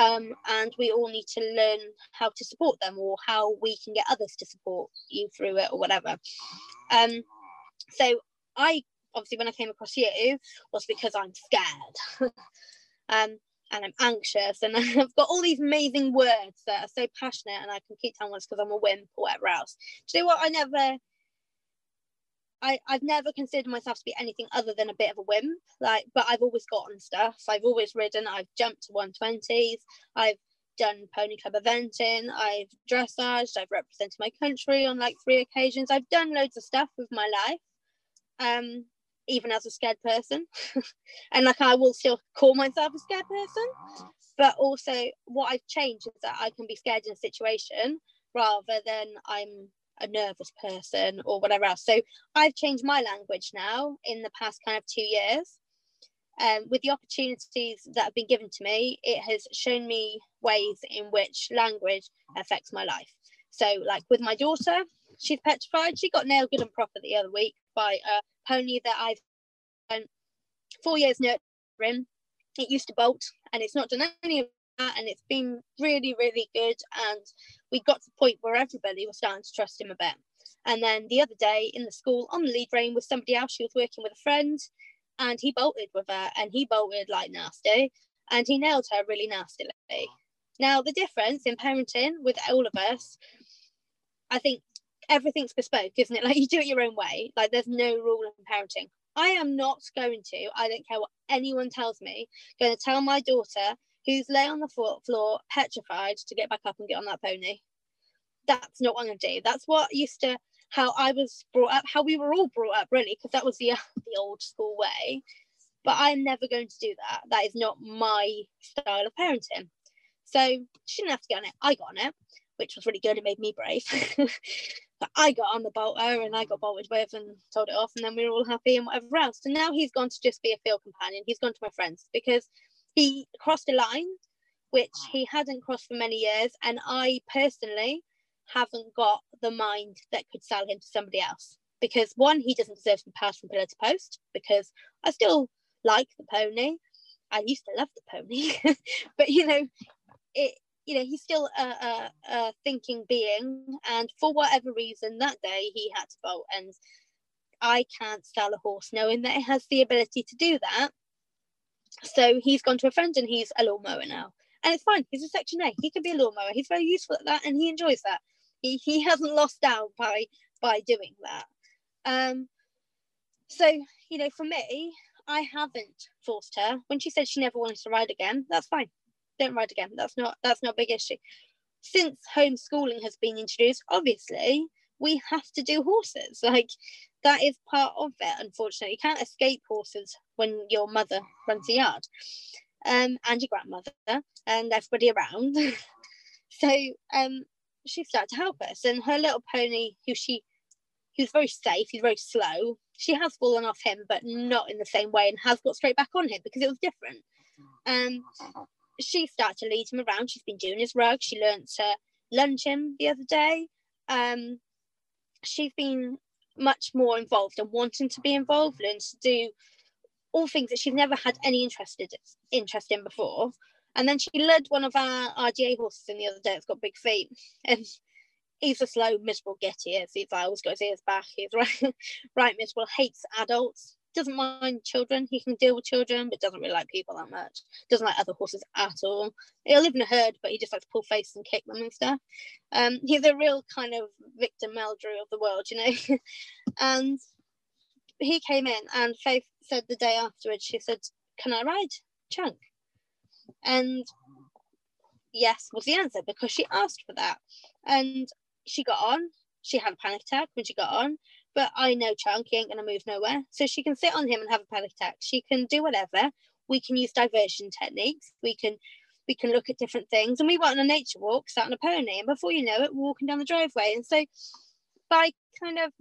um, and we all need to learn how to support them or how we can get others to support you through it or whatever. Um, so I obviously when I came across you was because I'm scared. *laughs* um, and I'm anxious and *laughs* I've got all these amazing words that are so passionate and I can keep telling it's because I'm a wimp or whatever else. Do you know what? I never I, I've never considered myself to be anything other than a bit of a wimp. Like, but I've always gotten stuff. I've always ridden. I've jumped to 120s. I've done pony club eventing. I've dressaged. I've represented my country on like three occasions. I've done loads of stuff with my life. Um, even as a scared person, *laughs* and like I will still call myself a scared person. But also, what I've changed is that I can be scared in a situation rather than I'm a nervous person or whatever else. So I've changed my language now in the past kind of two years. Um, with the opportunities that have been given to me, it has shown me ways in which language affects my life. So, like with my daughter, she's petrified. She got nailed good and proper the other week by a pony that I've spent four years nurturing. It used to bolt, and it's not done any and it's been really, really good. And we got to the point where everybody was starting to trust him a bit. And then the other day in the school on the lead rein with somebody else, she was working with a friend, and he bolted with her, and he bolted like nasty, and he nailed her really nastily. Now, the difference in parenting with all of us, I think everything's bespoke, isn't it? *laughs* Like you do it your own way. Like there's no rule in parenting. I am not going to, I don't care what anyone tells me, going to tell my daughter who's lay on the floor petrified to get back up and get on that pony. That's not what I'm going to do. That's what used to how I was brought up, how we were all brought up, really, because that was the *laughs* the old school way. But I'm never going to do that. That is not my style of parenting. So she didn't have to get on it. I got on it, which was really good. It made me brave. *laughs* but I got on the bolter and I got bolted with and told it off, and then we were all happy and whatever else. And now he's gone to just be a field companion. He's gone to my friends because he crossed a line which he hadn't crossed for many years. And I personally haven't got the mind that could sell him to somebody else. Because one, he doesn't deserve to be passed from pillar to post because I still like the pony. I used to love the pony, *laughs* but you know, it you know he's still a, a, a, thinking being and for whatever reason that day he had to bolt and i can't sell a horse knowing that it has the ability to do that so he's gone to a friend and he's a lawnmower now. And it's fine. He's a section A. He can be a lawnmower. He's very useful at that and he enjoys that. He, he hasn't lost out by by doing that. Um, so, you know, for me, I haven't forced her. When she said she never wanted to ride again, that's fine. Don't ride again. That's not that's not a big issue. Since homeschooling has been introduced, obviously we have to do horses. *laughs* Like that is part of it, unfortunately. You can't escape horses when your mother runs the yard. Um, and your grandmother and everybody around. *laughs* so um she started to help us and her little pony who she who's very safe, he's very slow. She has fallen off him, but not in the same way, and has got straight back on him because it was different. Um, she started to lead him around. She's been doing his rug. She learned to lunge him the other day. Um, she's been much more involved and wanting to be involved and to do all things that she's never had any interested interest in before. And then she led one of our RDA horses in the other day. It's got big feet, and he's a slow, miserable. He is. He's always got his ears back. He's *laughs* right, right miserable. Hates adults doesn't mind children. He can deal with children, but doesn't really like people that much. Doesn't like other horses at all. He'll live in a herd, but he just likes to pull faces and kick them and stuff. Um, he's a real kind of Victor Meldrew of the world, you know. *laughs* and he came in, and Faith said the day afterwards, she said, "Can I ride Chunk?" And yes was the answer because she asked for that, and she got on. She had a panic attack when she got on but I know Chunky ain't gonna move nowhere. So she can sit on him and have a panic attack. She can do whatever. We can use diversion techniques. We can we can look at different things. And we went on a nature walk, sat on a pony, and before you know it, we're walking down the driveway. And so by kind of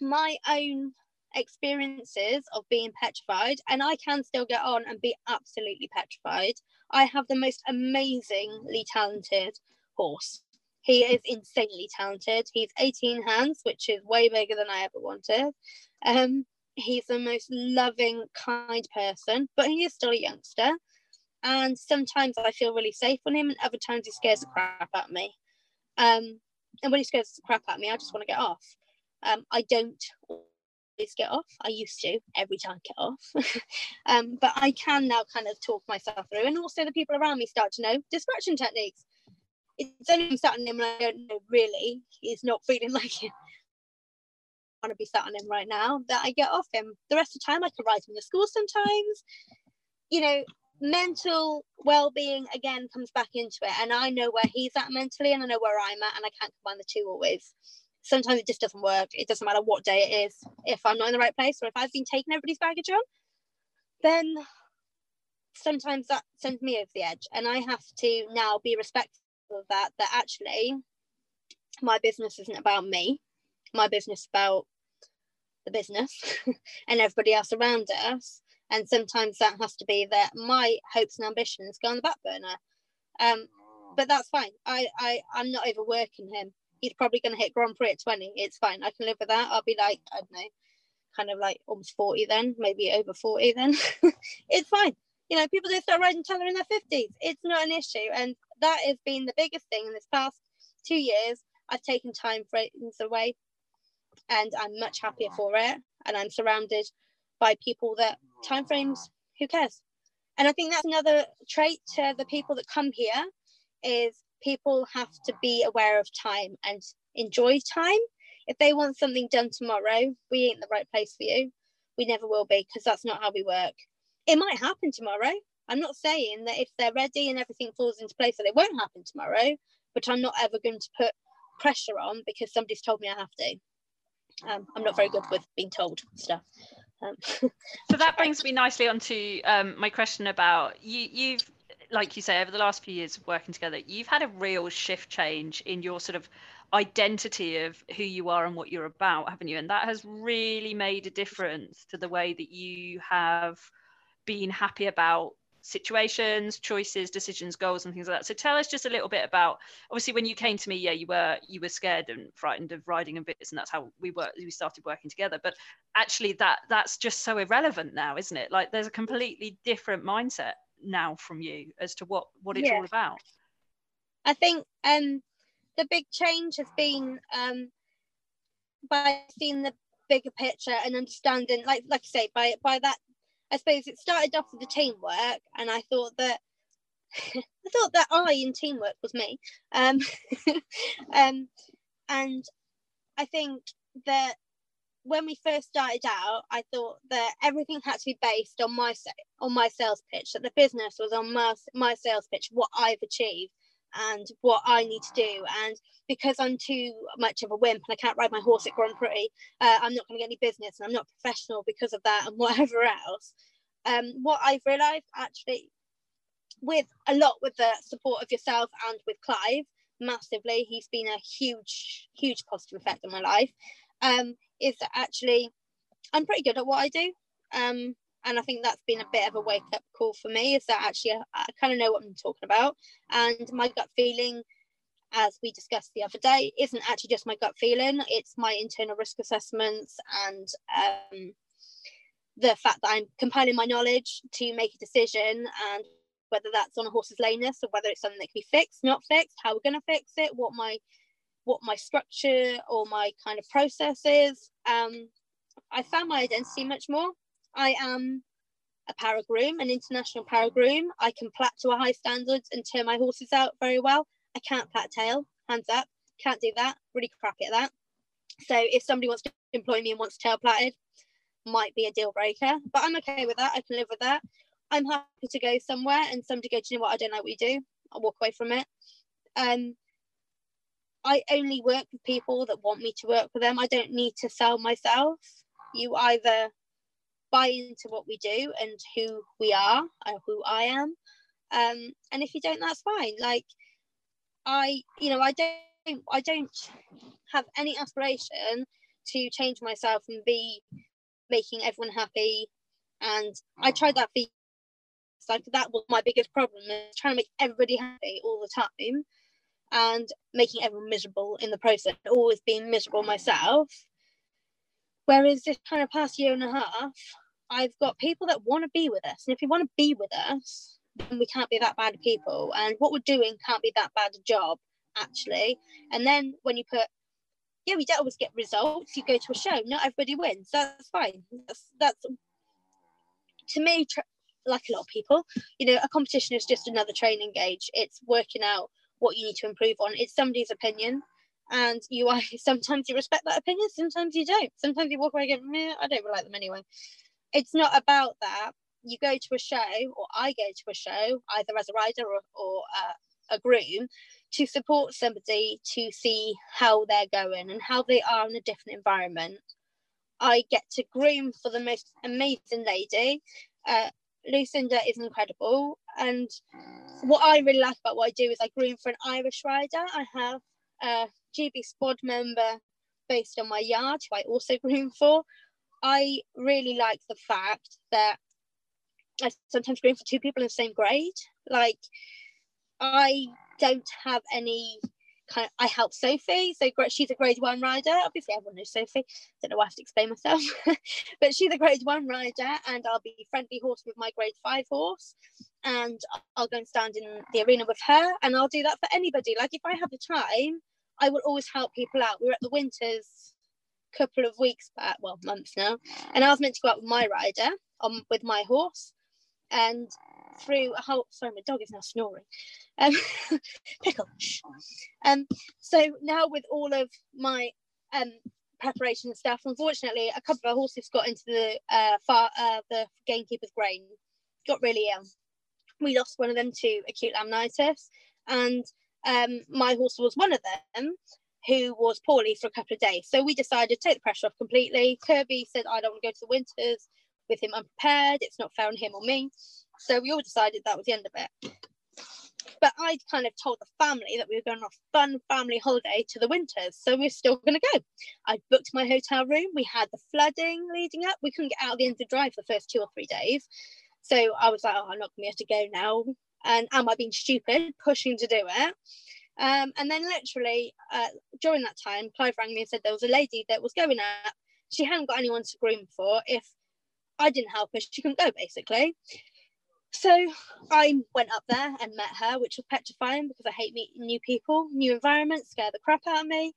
my own experiences of being petrified, and I can still get on and be absolutely petrified. I have the most amazingly talented horse. He is insanely talented. He's 18 hands, which is way bigger than I ever wanted. Um, he's the most loving, kind person, but he is still a youngster. And sometimes I feel really safe on him, and other times he scares the crap out of me. Um, and when he scares the crap out of me, I just want to get off. Um, I don't always get off. I used to every time I get off. *laughs* um, but I can now kind of talk myself through. And also the people around me start to know distraction techniques it's only sat on him and I don't know really. He's not feeling *laughs* like it. want to be sat on him right now that I get off him. The rest of the time, I can ride him to school sometimes. You know, mental well-being again comes back into it, and I know where he's at mentally, and I know where I'm at, and I can't combine the two always. Sometimes it just doesn't work. It doesn't matter what day it is. If I'm not in the right place, or if I've been taking everybody's baggage on, then sometimes that sends me over the edge, and I have to now be respectful of that. That actually, my business isn't about me my business about the business *laughs* and everybody else around us. And sometimes that has to be that my hopes and ambitions go on the back burner. Um, but that's fine. I, I, I'm not overworking him. He's probably going to hit Grand Prix at 20. It's fine. I can live with that. I'll be like, I don't know, kind of like almost 40 then, maybe over 40 then. *laughs* it's fine. You know, people do start riding they're in their 50s. It's not an issue. And that has been the biggest thing in this past two years. I've taken time frames away and I'm much happier for it. And I'm surrounded by people that timeframes, who cares? And I think that's another trait to the people that come here is people have to be aware of time and enjoy time. If they want something done tomorrow, we ain't the right place for you. We never will be because that's not how we work. It might happen tomorrow. I'm not saying that if they're ready and everything falls into place that it won't happen tomorrow, but I'm not ever going to put pressure on because somebody's told me I have to. Um, I'm not very good with being told stuff. Um, *laughs* so that brings me nicely onto um, my question about you. You've, like you say, over the last few years of working together, you've had a real shift change in your sort of identity of who you are and what you're about, haven't you? And that has really made a difference to the way that you have been happy about situations choices decisions goals and things like that. So tell us just a little bit about obviously when you came to me yeah you were you were scared and frightened of riding and bits and that's how we were we started working together. But actually that that's just so irrelevant now isn't it? Like there's a completely different mindset now from you as to what what it's yeah. all about. I think um the big change has been um by seeing the bigger picture and understanding like like I say by by that I suppose it started off with the teamwork, and I thought that *laughs* I thought that I in teamwork was me. Um, *laughs* um, and I think that when we first started out, I thought that everything had to be based on my on my sales pitch. That the business was on my my sales pitch, what I've achieved, and what I need to do. And because I'm too much of a wimp and I can't ride my horse at Grand Prix, uh, I'm not going to get any business, and I'm not professional because of that, and *laughs* whatever else um, what I've realised actually, with a lot with the support of yourself and with Clive, massively, he's been a huge, huge positive effect on my life. Um, is that actually I'm pretty good at what I do. Um, and I think that's been a bit of a wake up call for me. Is that actually I, I kind of know what I'm talking about, and my gut feeling as we discussed the other day, isn't actually just my gut feeling, it's my internal risk assessments and um, the fact that I'm compiling my knowledge to make a decision and whether that's on a horse's lameness or whether it's something that can be fixed, not fixed, how we're going to fix it, what my what my structure or my kind of process is. Um, I found my identity much more. I am a para groom, an international para groom. I can plait to a high standard and turn my horses out very well. I can't plait tail, hands up, can't do that. Really crappy at that. So if somebody wants to employ me and wants tail plaited, might be a deal breaker, but I'm okay with that. I can live with that. I'm happy to go somewhere and somebody go, do you know what? I don't know what you do. I'll walk away from it. Um, I only work with people that want me to work with them. I don't need to sell myself. You either buy into what we do and who we are and who I am. Um, and if you don't, that's fine. Like I, you know, I don't, I don't have any aspiration to change myself and be making everyone happy. And I tried that for years. Like that was my biggest problem is trying to make everybody happy all the time and making everyone miserable in the process, always being miserable myself. Whereas this kind of past year and a half, I've got people that want to be with us. And if you want to be with us, then we can't be that bad people. And what we're doing can't be that bad a job, actually. And then when you put yeah, we don't always get results. You go to a show, not everybody wins. That's fine. That's that's to me, tra- like a lot of people, you know, a competition is just another training gauge. It's working out what you need to improve on. It's somebody's opinion, and you are *laughs* sometimes you respect that opinion sometimes you don't sometimes you walk away and go Meh, i don't really like them anyway it's not about that. You go to a show or i go to a show either as a rider or, or uh, a groom to support somebody to see how they're going and how they are in a different environment. I get to groom for the most amazing lady. Uh, lucinda is incredible. And what i really like about what i do is i groom for an irish rider. I have a GB squad member based on my yard, who I also *laughs* groom for. I really like the fact that I sometimes groom for two people in the same grade. Like, I don't have any kind of, I help Sophie. So she's a grade one rider. Obviously, everyone knows Sophie. Don't know why I have to explain myself. *laughs* but she's a grade one rider, and I'll be friendly horse with my grade five horse. And I'll go and stand in the arena with her, and I'll do that for anybody. Like, if I have the time, I will always help people out. We were at the Winters couple of weeks back, well, months now, and I was meant to go out with my rider on with my horse, and through a whole sorry, my dog is now snoring. Um, *laughs* pickle. Um, so now with all of my um preparation and stuff, unfortunately, a couple of our horses got into the uh far uh the gamekeeper's grain, got really ill. We lost one of them to acute laminitis, and um, my horse was one of them who was poorly for a couple of days. So we decided to take the pressure off completely. Kirby said, I don't want to go to the winters with him unprepared. It's not fair on him or me. So we all decided that was the end of it. But I'd kind of told the family that we were going on a fun family holiday to the winters. So we are still going to go. I booked my hotel room. We had the flooding leading up. We couldn't get out of the end of the drive for the first two or three days. So I was like, oh, I'm not going to be able to go now and am I being stupid pushing to do it? Um, and then literally uh, during that time, Clive rang me and said there was a lady that was going up. She hadn't got anyone to groom for. If I didn't help her, she couldn't go basically. So I went up there and met her, which was petrifying because I hate meeting new people, new environments, scare the crap out of me.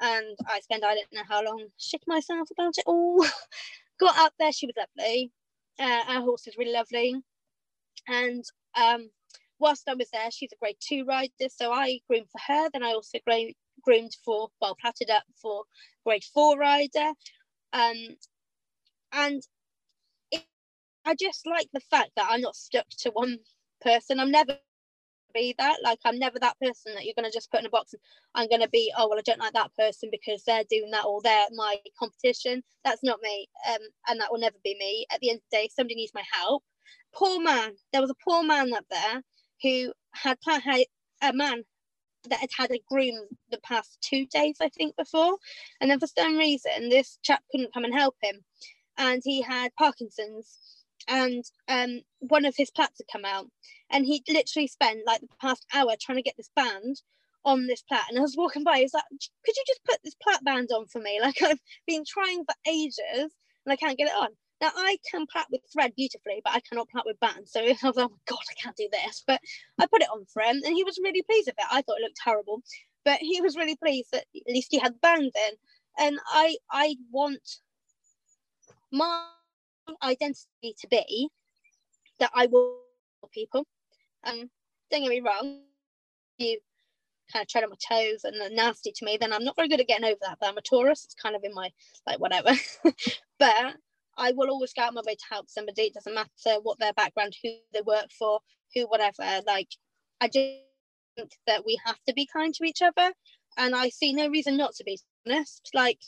And I spent I don't know how long shit myself about it all. *laughs* got up there, she was lovely. Uh, our horse was really lovely. And um, whilst I was there, she's a grade two rider, so I groomed for her. Then I also groomed for, well, plaited up for grade four rider. Um, and it, I just like the fact that I'm not stuck to one person. I'm never be that. Like I'm never that person that you're gonna just put in a box and I'm gonna be, oh well, I don't like that person because they're doing that or they're my competition. That's not me. Um, and that will never be me. At the end of the day, somebody needs my help. Poor man. There was a poor man up there who had a man that had had a groom the past two days, I think, before. And then for some reason, this chap couldn't come and help him. And he had Parkinson's. And um, one of his plaits had come out. And he literally spent like the past hour trying to get this band on this plait. And I was walking by, he's like, Could you just put this plait band on for me? Like, *laughs* I've been trying for ages and I can't get it on. Now I can plait with thread beautifully, but I cannot plait with bands. So *laughs* I was like, oh my god, I can't do this. But I put it on for him, and he was really pleased with it. I thought it looked terrible, but he was really pleased that at least he had bands in. And I I want my identity to be that I will people. Um, don't get me wrong, you kind of tread on my toes and are nasty to me, then I'm not very good at getting over that. But I'm a Taurus, it's kind of in my like whatever. *laughs* but I will always go out my way to help somebody. It doesn't matter what their background, who they work for, who whatever. Like I just think that we have to be kind to each other, and I see no reason not to be honest. Like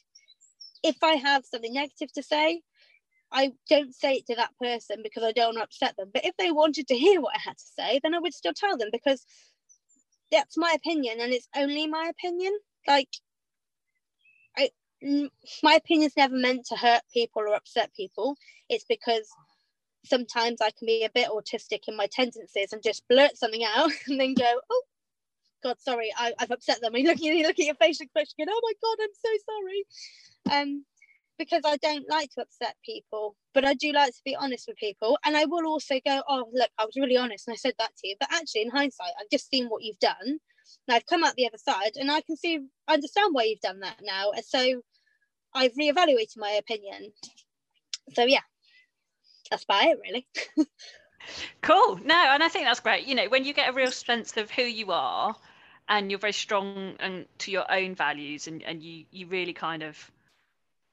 if I have something negative to say, I don't say it to that person because I don't want to upset them. But if they wanted to hear what I had to say, then I would still tell them because that's my opinion and it's only my opinion. Like my opinion is never meant to hurt people or upset people. It's because sometimes I can be a bit autistic in my tendencies and just blurt something out *laughs* and then go, oh, God, sorry, I, have upset them. *laughs* And you look, you look at your facial expression, going, oh my God, I'm so sorry. Um, because I don't like to upset people, but I do like to be honest with people. And I will also go, oh, look, I was really honest and I said that to you. But actually, in hindsight, I've just seen what you've done. And I've come out the other side and I can see, understand why you've done that now. So I've reevaluated my opinion. So yeah, that's about it really. *laughs* cool. No, and I think that's great. You know, when you get a real sense of who you are and you're very strong and to your own values and, and you you really kind of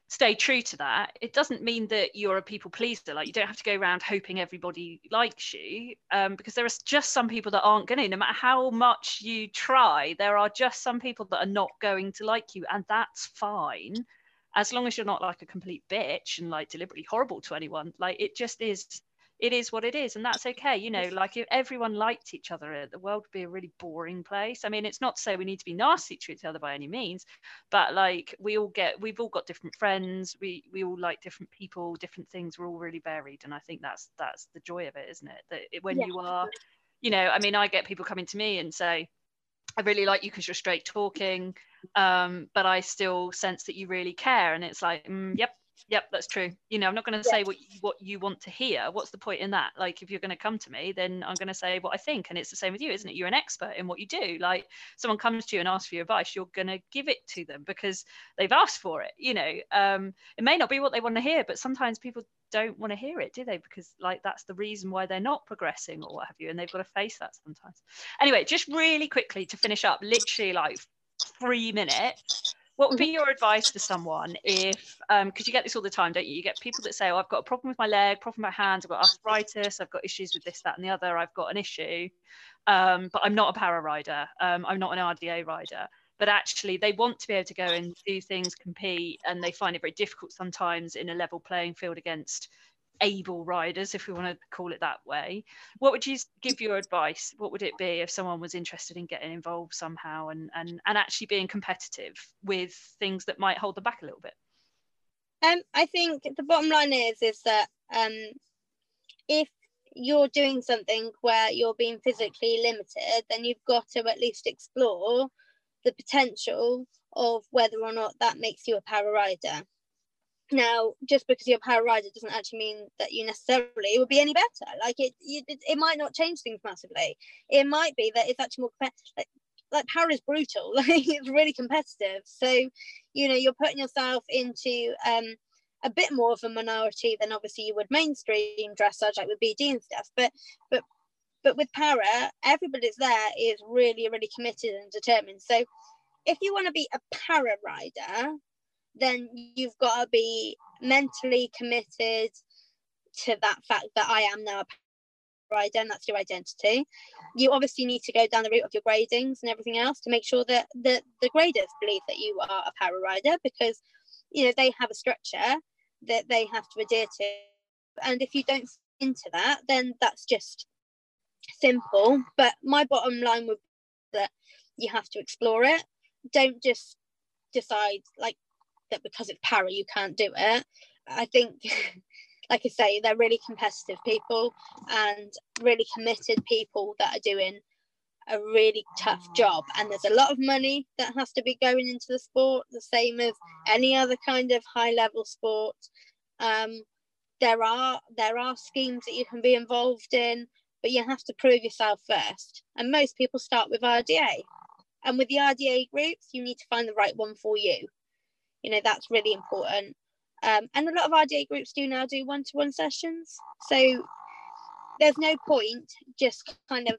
stay true to that it doesn't mean that you're a people pleaser like you don't have to go around hoping everybody likes you um, because there are just some people that aren't going to no matter how much you try there are just some people that are not going to like you and that's fine as long as you're not like a complete bitch and like deliberately horrible to anyone like it just is it is what it is and that's okay you know like if everyone liked each other uh, the world would be a really boring place. I mean it's not to say we need to be nasty to each other by any means but like we all get we've all got different friends we we all like different people different things we're all really varied and i think that's that's the joy of it isn't it? That it, when yeah. you are you know i mean i get people coming to me and say i really like you because you're straight talking um, but i still sense that you really care and it's like mm, yep yep that's true. You know i'm not going to say what you, what you want to hear. What's the point in that? Like if you're going to come to me then i'm going to say what i think and it's the same with you isn't it? You're an expert in what you do. Like someone comes to you and asks for your advice you're going to give it to them because they've asked for it you know? Um, it may not be what they want to hear but sometimes people don't want to hear it do they? Because like that's the reason why they're not progressing or what have you and they've got to face that sometimes. Anyway just really quickly to finish up literally like three minutes. What would be mm-hmm. your advice to someone if um because you get this all the time don't you? You get people that say oh i've got a problem with my leg problem with my hands i've got arthritis i've got issues with this that and the other i've got an issue um, but i'm not a para rider um, i'm not an rda rider. But actually they want to be able to go and do things compete and they find it very difficult sometimes in a level playing field against able riders, if we want to call it that way. What would you give your advice? What would it be if someone was interested in getting involved somehow and and, and actually being competitive with things that might hold them back a little bit? Um, I think the bottom line is is that um, if you're doing something where you're being physically limited, then you've got to at least explore the potential of whether or not that makes you a para rider. Now, just because you're a para rider doesn't actually mean that you necessarily would be any better. Like it, you, it, it might not change things massively. It might be that it's actually more like, like para is brutal. *laughs* Like it's really competitive. So, you know, you're putting yourself into um a bit more of a minority than obviously you would mainstream dressage like with BD and stuff. But but but with para, everybody that's there is really really committed and determined. So, if you want to be a para rider, then you've got to be mentally committed to that fact that I am now a para rider and that's your identity. You obviously need to go down the route of your gradings and everything else to make sure that the, the graders believe that you are a para rider because you know they have a structure that they have to adhere to. And if you don't into that, then that's just simple. But my bottom line would be that you have to explore it. Don't just decide like that because it's para you can't do it. I think *laughs* like i say they're really competitive people and really committed people that are doing a really tough job. And there's a lot of money that has to be going into the sport the same as any other kind of high level sport. Um, there are there are schemes that you can be involved in but you have to prove yourself first. And most people start with rda and with the rda groups you need to find the right one for you you know that's really important. Um, and a lot of RDA groups do now do one-to-one sessions. So there's no point just kind of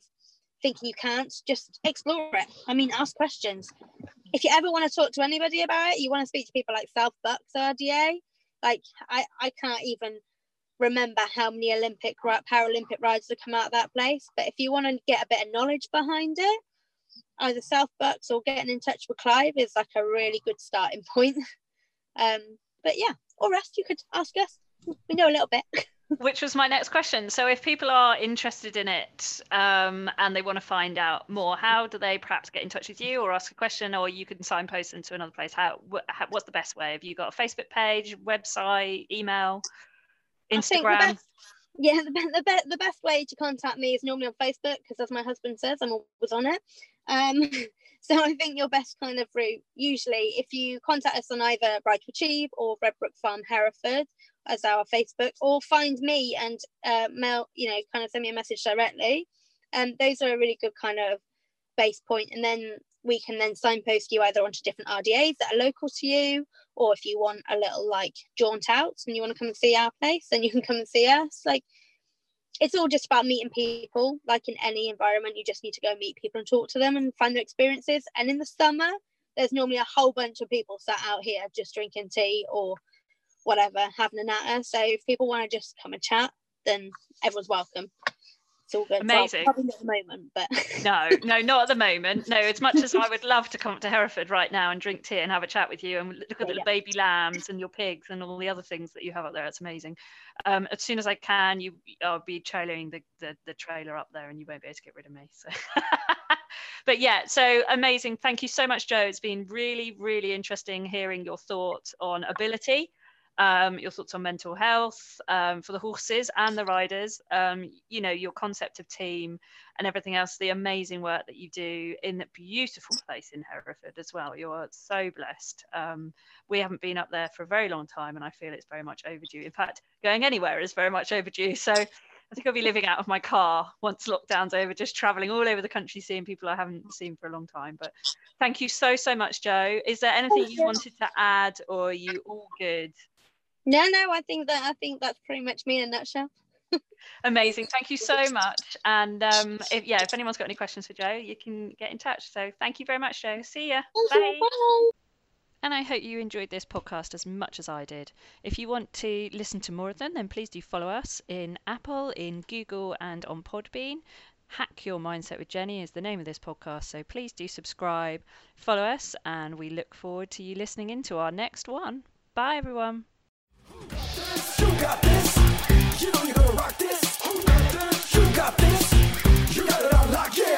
thinking you can't just explore it. I mean ask questions. If you ever want to talk to anybody about it you want to speak to people like south bucks rda like i i can't even remember how many olympic paralympic riders have come out of that place. But if you want to get a bit of knowledge behind it either South Bucks or getting in touch with Clive is like a really good starting *laughs* point. Um, but yeah, or rest you could ask us. We know a little bit. *laughs* Which was my next question. So, if people are interested in it um, and they want to find out more, how do they perhaps get in touch with you or ask a question, or you can signpost them to another place? How, how what's the best way? Have you got a Facebook page, website, email, Instagram? yeah, *laughs* the, the, be- the best way to contact me is normally on Facebook because, as my husband says, I'm always on it. Um, *laughs* so I think your best kind of route, usually, if you contact us on either to Achieve or Redbrook Farm Hereford as our Facebook, or find me and uh, mail, you know, kind of send me a message directly. Um, those are a really good kind of base point, and then we can then signpost you either onto different RDAs that are local to you, or if you want a little like jaunt out and you want to come and see our place, then you can come and see us. Like it's all just about meeting people. Like in any environment, you just need to go meet people and talk to them and find their experiences. And in the summer, there's normally a whole bunch of people sat out here just drinking tea or whatever, having a natter. So if people want to just come and chat, then everyone's welcome it's all good. Amazing. Well, at the moment, but *laughs* no, no, not at the moment. No, as much as I would love to come to Hereford right now and drink tea and have a chat with you and look at yeah, the yeah. baby lambs and your pigs and all the other things that you have up there. It's amazing. Um, as soon as I can, you I'll be trailing the, the the trailer up there, and you won't be able to get rid of me. So. *laughs* but yeah, so amazing. Thank you so much, Jo. It's been really, really interesting hearing your thoughts on ability um, your thoughts on mental health um, for the horses and the riders, um, you know, your concept of team and everything else, the amazing work that you do in that beautiful place in Hereford as well. You're so blessed. Um, we haven't been up there for a very long time, and I feel it's very much overdue. In fact, going anywhere is very much overdue. So I think I'll be living out of my car once lockdown's over, just traveling all over the country, seeing people I haven't seen for a long time. But thank you so, so much, Jo. Is there anything you wanted to add, or are you all good? No, no, I think that I think that's pretty much me in a nutshell. *laughs* Amazing. Thank you so much. And um, if yeah, if anyone's got any questions for Jo, you can get in touch. So thank you very much, Jo. See ya. Bye. Bye. And I hope you enjoyed this podcast as much as I did. If you want to listen to more of them, then please do follow us in Apple, in Google, and on Podbean. Hack Your Mindset with Jenny is the name of this podcast. So please do subscribe, follow us, and we look forward to you listening into our next one. Bye, everyone. You got this. You know you're gonna rock this. You got this. You got it unlocked. Yeah.